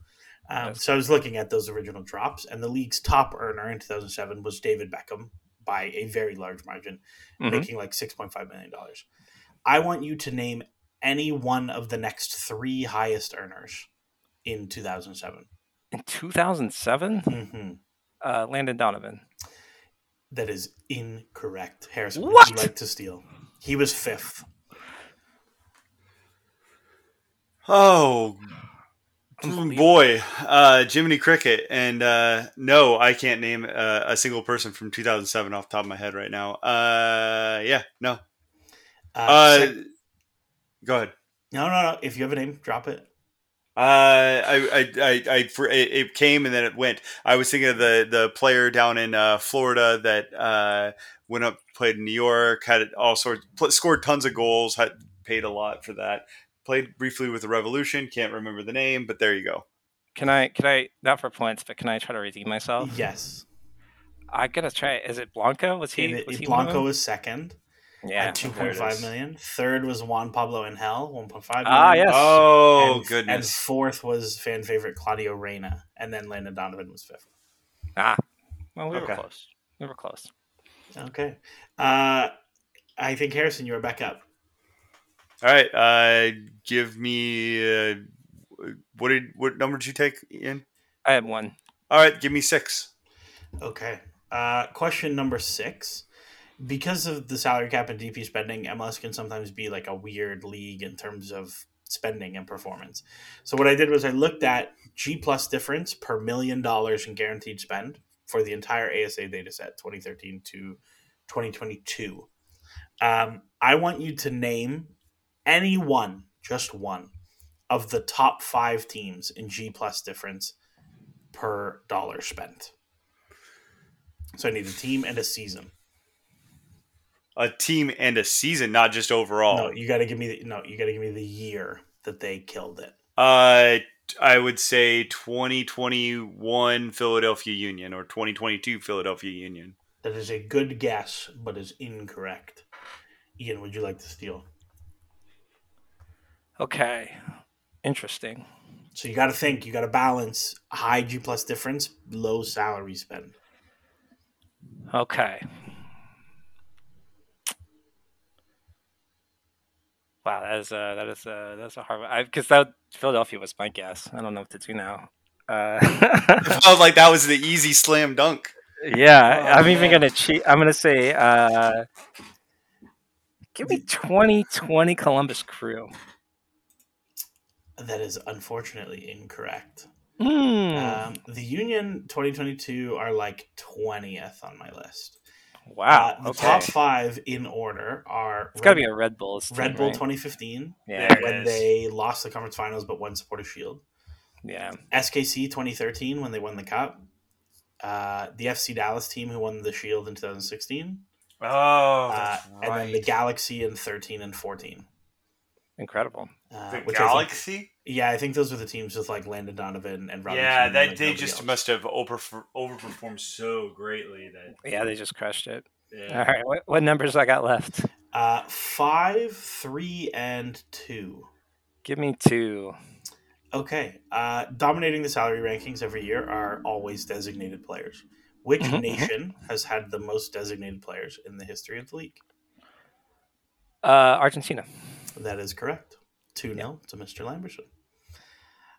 Um, so, I was looking at those original drops, and the league's top earner in 2007 was David Beckham by a very large margin, Mhm. making like $6.5 million. I want you to name any one of the next three highest earners in 2007. In 2007, hmm uh, Landon Donovan. That is incorrect. Harrison, would What? you like to steal? He was fifth. Oh boy, uh, Jiminy Cricket, and uh, no, I can't name uh, a single person from 2007 off the top of my head right now. Uh, yeah, no. Uh, Uh, sec- go ahead. no, no, no. If you have a name, drop it. Uh, I, I, I, I for, it, it came and then it went. I was thinking of the the player down in uh, Florida that uh, went up, played in New York, had all sorts, pl- scored tons of goals, had paid a lot for that. Played briefly with the Revolution, can't remember the name, but there you go. Can I? Can I? Not for points, but can I try to redeem myself? Yes. I gotta try. it. Is it Blanco? Was he? And it- was he Blanco was second Yeah. at two there point it five is. million. Third was Juan Pablo Angel, one point five million. Ah, yes. Oh and, And fourth was fan favorite Claudio Reyna, and then Landon Donovan was fifth. Ah. Well, we Okay. were close. We were close. Okay. Uh, I think Harrison, you are back up. All right, uh, give me uh, what did what number did you take, Ian? I had one. All right, give me six. Okay. Uh, question number six. Because of the salary cap and DP spending, MLS can sometimes be like a weird league in terms of spending and performance. So what I did was I looked at G plus difference per million dollars in guaranteed spend for the entire ASA data set, 2013 to 2022. Um, I want you to name any one, just one, of the top five teams in G plus difference per dollar spent. So I need a team and a season. A team and a season, not just overall. No, you got to give me the, no. You got to give me the year that they killed it. Uh, I would say 2021 Philadelphia Union or 2022 Philadelphia Union. That is a good guess, but is incorrect. Ian, would you like to steal? Okay. Interesting. So you got to think. You got to balance high G plus difference, low salary spend. Okay. Wow, that is a that is a that's a hard one. Because that Philadelphia was my guess. I don't know what to do now. Uh, I felt like that was the easy slam dunk. yeah, Oh, I'm even gonna cheat. I'm gonna say, uh, give me 2020 Columbus Crew. That is unfortunately incorrect. Hmm. Um, the Union 2022 are like 20th on my list. Wow. Uh, the okay. top five in order are It's got to be a Red Bulls. Red team, Bull right? 2015 Yeah. There it they lost the conference finals but won Supporter Shield. Yeah. SKC 2013 when they won the cup. Uh, the FC Dallas team who won the Shield in 2016. Oh, Uh, and then the Galaxy in 13 and 14. Incredible. Uh, The which I think- Galaxy. Yeah, I think those were the teams with like Landon Donovan and Robin Yeah, Keane, that like they just else. must have over overperformed so greatly that. Yeah, they just crushed it. Yeah. All right. What, what numbers I got left? Uh, five, three, and two. Give me two. Okay. Uh, dominating the salary rankings every year are always designated players. Which Mhm, mhm. nation has had the most designated players in the history of the league? Uh, Argentina. That is correct. 2 0 to Mr. Lamberson.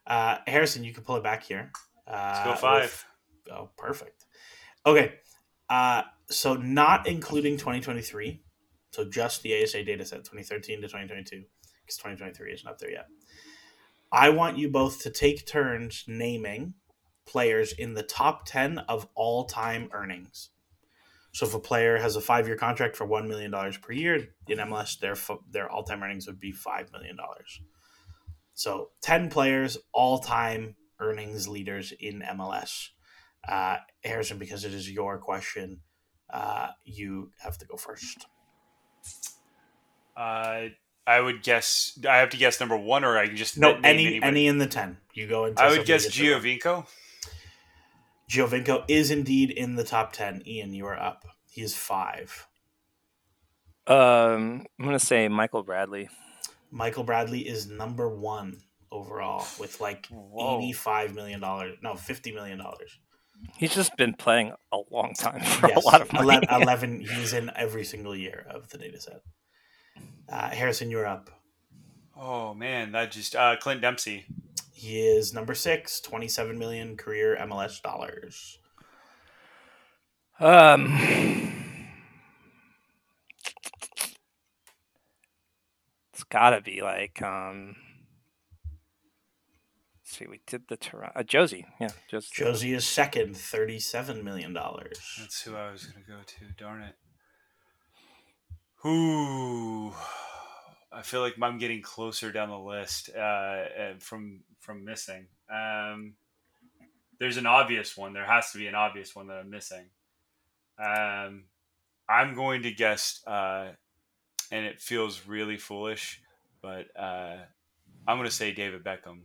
Uh, Harrison, you can pull it back here. Uh, Let's go five. with- oh, perfect. Okay. Uh, so, not including 2023, so just the ASA data set 2013 to 2022, because 2023 isn't up there yet. I want you both to take turns naming players in the top 10 of all time earnings. So if a player has a five year contract for $1 million per year in MLS, their, their all time earnings would be $5 million. So 10 players, all time earnings leaders in MLS. Uh, Harrison, because it is your question, uh, you have to go first. Uh, I would guess. I have to guess number one, or I can just No, any anybody. any in the 10. You go into I would guess gets it. Giovinco. Giovinco is indeed in the top 10. Ian, you are up. He is five. Um, I'm gonna say Michael Bradley. Michael Bradley is number one overall with like Whoa. $85 million. No, $50 million. He's just been playing a long time for Yes, a lot of money. 11, 11 he's in every single year of the data set. Uh, Harrison, you're up. Oh man, that just uh, Clint Dempsey. He is number six, 27 million career MLS dollars. Um, gotta be like um. let's see, we did the Toronto. Uh, Jozy, yeah, Jozy. Jozy is second, $37 million. That's who I was gonna go to. Darn it. Who? I feel like I'm getting closer down the list uh, uh, from from missing. Um, there's an obvious one. There has to be an obvious one that I'm missing. Um, I'm going to guess, uh, and it feels really foolish, but uh, I'm going to say David Beckham.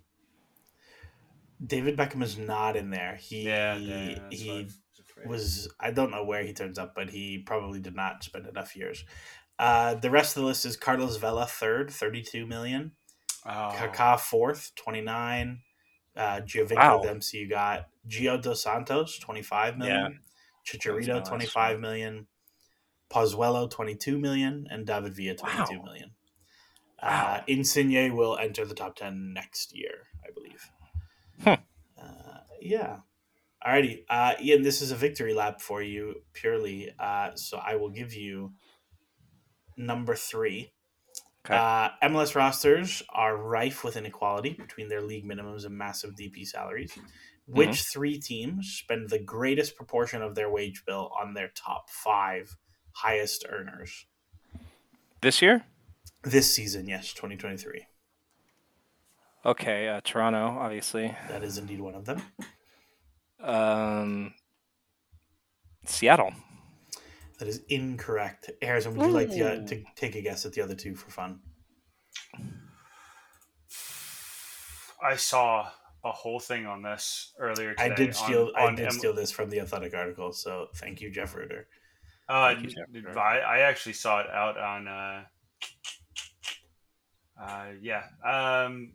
David Beckham is not in there. He, Yeah, yeah, that's he was I don't know where he turns up, but he probably did not spend enough years. Uh, the rest of the list is Carlos Vela third, thirty-two million. Oh, Kaká fourth, twenty-nine. Uh, Giovinco Wow. Dempsey, you got Gio dos Santos, twenty-five million. That was my Chicharito, last twenty-five million. Pozuelo, twenty-two million, and David Villa, Wow. twenty-two million. Uh, Insigne will enter the top ten next year, I believe. Hmm. Uh, yeah. Alrighty, uh, Ian. This is a victory lap for you purely. Uh, so I will give you number three. Okay. Uh, MLS rosters are rife with inequality between their league minimums and massive DP salaries. Which Mm-hmm. three teams spend the greatest proportion of their wage bill on their top five highest earners This year? this season? Yes, 2023. Okay, uh, Toronto, obviously. That is indeed one of them. Um, Seattle. That is incorrect. Harrison, would you like to, uh, to take a guess at the other two for fun? I saw a whole thing on this earlier today. I did on- steal. on I did M- steal this from the Athletic article. So thank you, Jeff Rueter. Uh, you. I, I actually saw it out on. Uh, uh, yeah, um,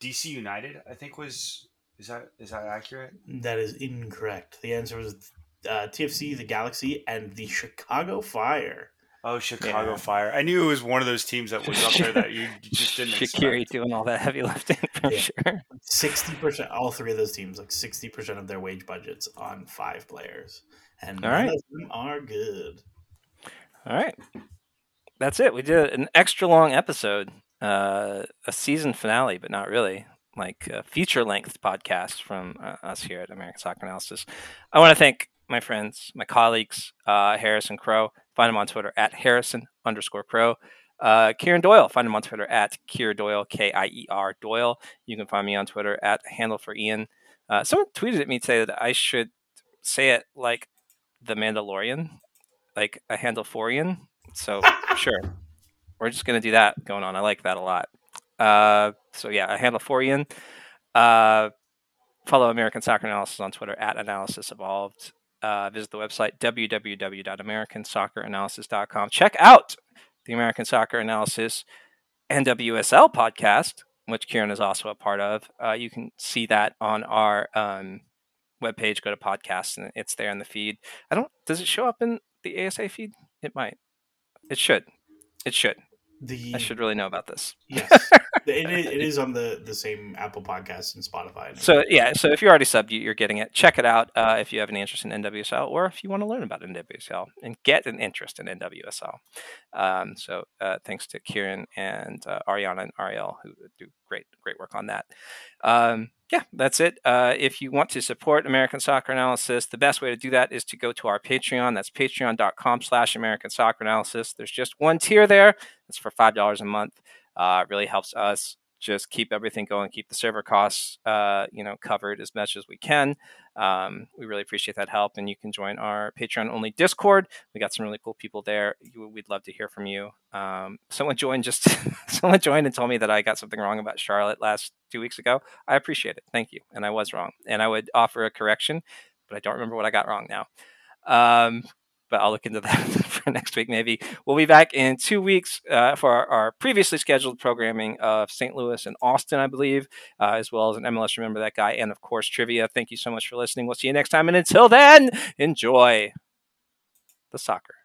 DC United. I think was is that is that accurate? That is incorrect. The answer was uh, TFC, the Galaxy, and the Chicago Fire. Oh, Chicago Yeah. Fire. I knew it was one of those teams that was up there that you just didn't Shaqiri expect. doing all that heavy lifting for Yeah. sure. Sixty percent. All three of those teams, like sixty percent of their wage budgets on five players, and All right. them are good. All right. That's it. We did an extra long episode, uh, a season finale, but not really. Like a feature length podcast from uh, us here at American Soccer Analysis. I want to thank my friends, my colleagues, uh, Harrison Crow. Find him on Twitter at Harrison underscore Crow. Uh, Kieran Doyle. Find him on Twitter at Kier Doyle, K I E R Doyle. You can find me on Twitter at Handle for Ian. Uh, someone tweeted at me today that I should say it like the Mandalorian, like a handle for So sure, we're just gonna do that going on. I like that a lot. Uh, so yeah, a handle for Ian. Uh, follow American Soccer Analysis on Twitter at Analysis Evolved. Uh, visit the website www.americansocceranalysis.com. Check out the American Soccer Analysis NWSL podcast, which Kieran is also a part of. Uh, you can see that on our um, webpage. Go to podcasts, and it's there in the feed. I don't. Does it show up in the ASA feed? It might. It should. It should. The I should really know about this. yes, it, is, it is on the the same Apple Podcasts and Spotify. So yeah, so if you're already subbed, you're getting it. Check it out uh, if you have any interest in NWSL, or if you want to learn about NWSL and get an interest in NWSL. Um, so uh, thanks to Kieran and uh, Ariana and Ariel who do great great work on that. Um, yeah, that's it. Uh, if you want to support American Soccer Analysis, the best way to do that is to go to our Patreon. That's patreon.com slash American Soccer Analysis. There's just one tier there. It's for $5 a month. Uh, really helps us just keep everything going, keep the server costs, uh, you know, covered as much as we can. Um, we really appreciate that help, and you can join our Patreon only Discord. We got some really cool people there. We'd love to hear from you. Um, someone joined just someone joined and told me that I got something wrong about Charlotte last two weeks ago. I appreciate it, thank you, and I was wrong, and I would offer a correction, but I don't remember what I got wrong now. Um, but I'll look into that for next week. Maybe we'll be back in two weeks uh, for our, our, previously scheduled programming of St. Louis and Austin, I believe, uh, as well as an MLS Remember That Guy, and of course trivia. Thank you so much for listening. We'll see you next time, and until then, enjoy the soccer.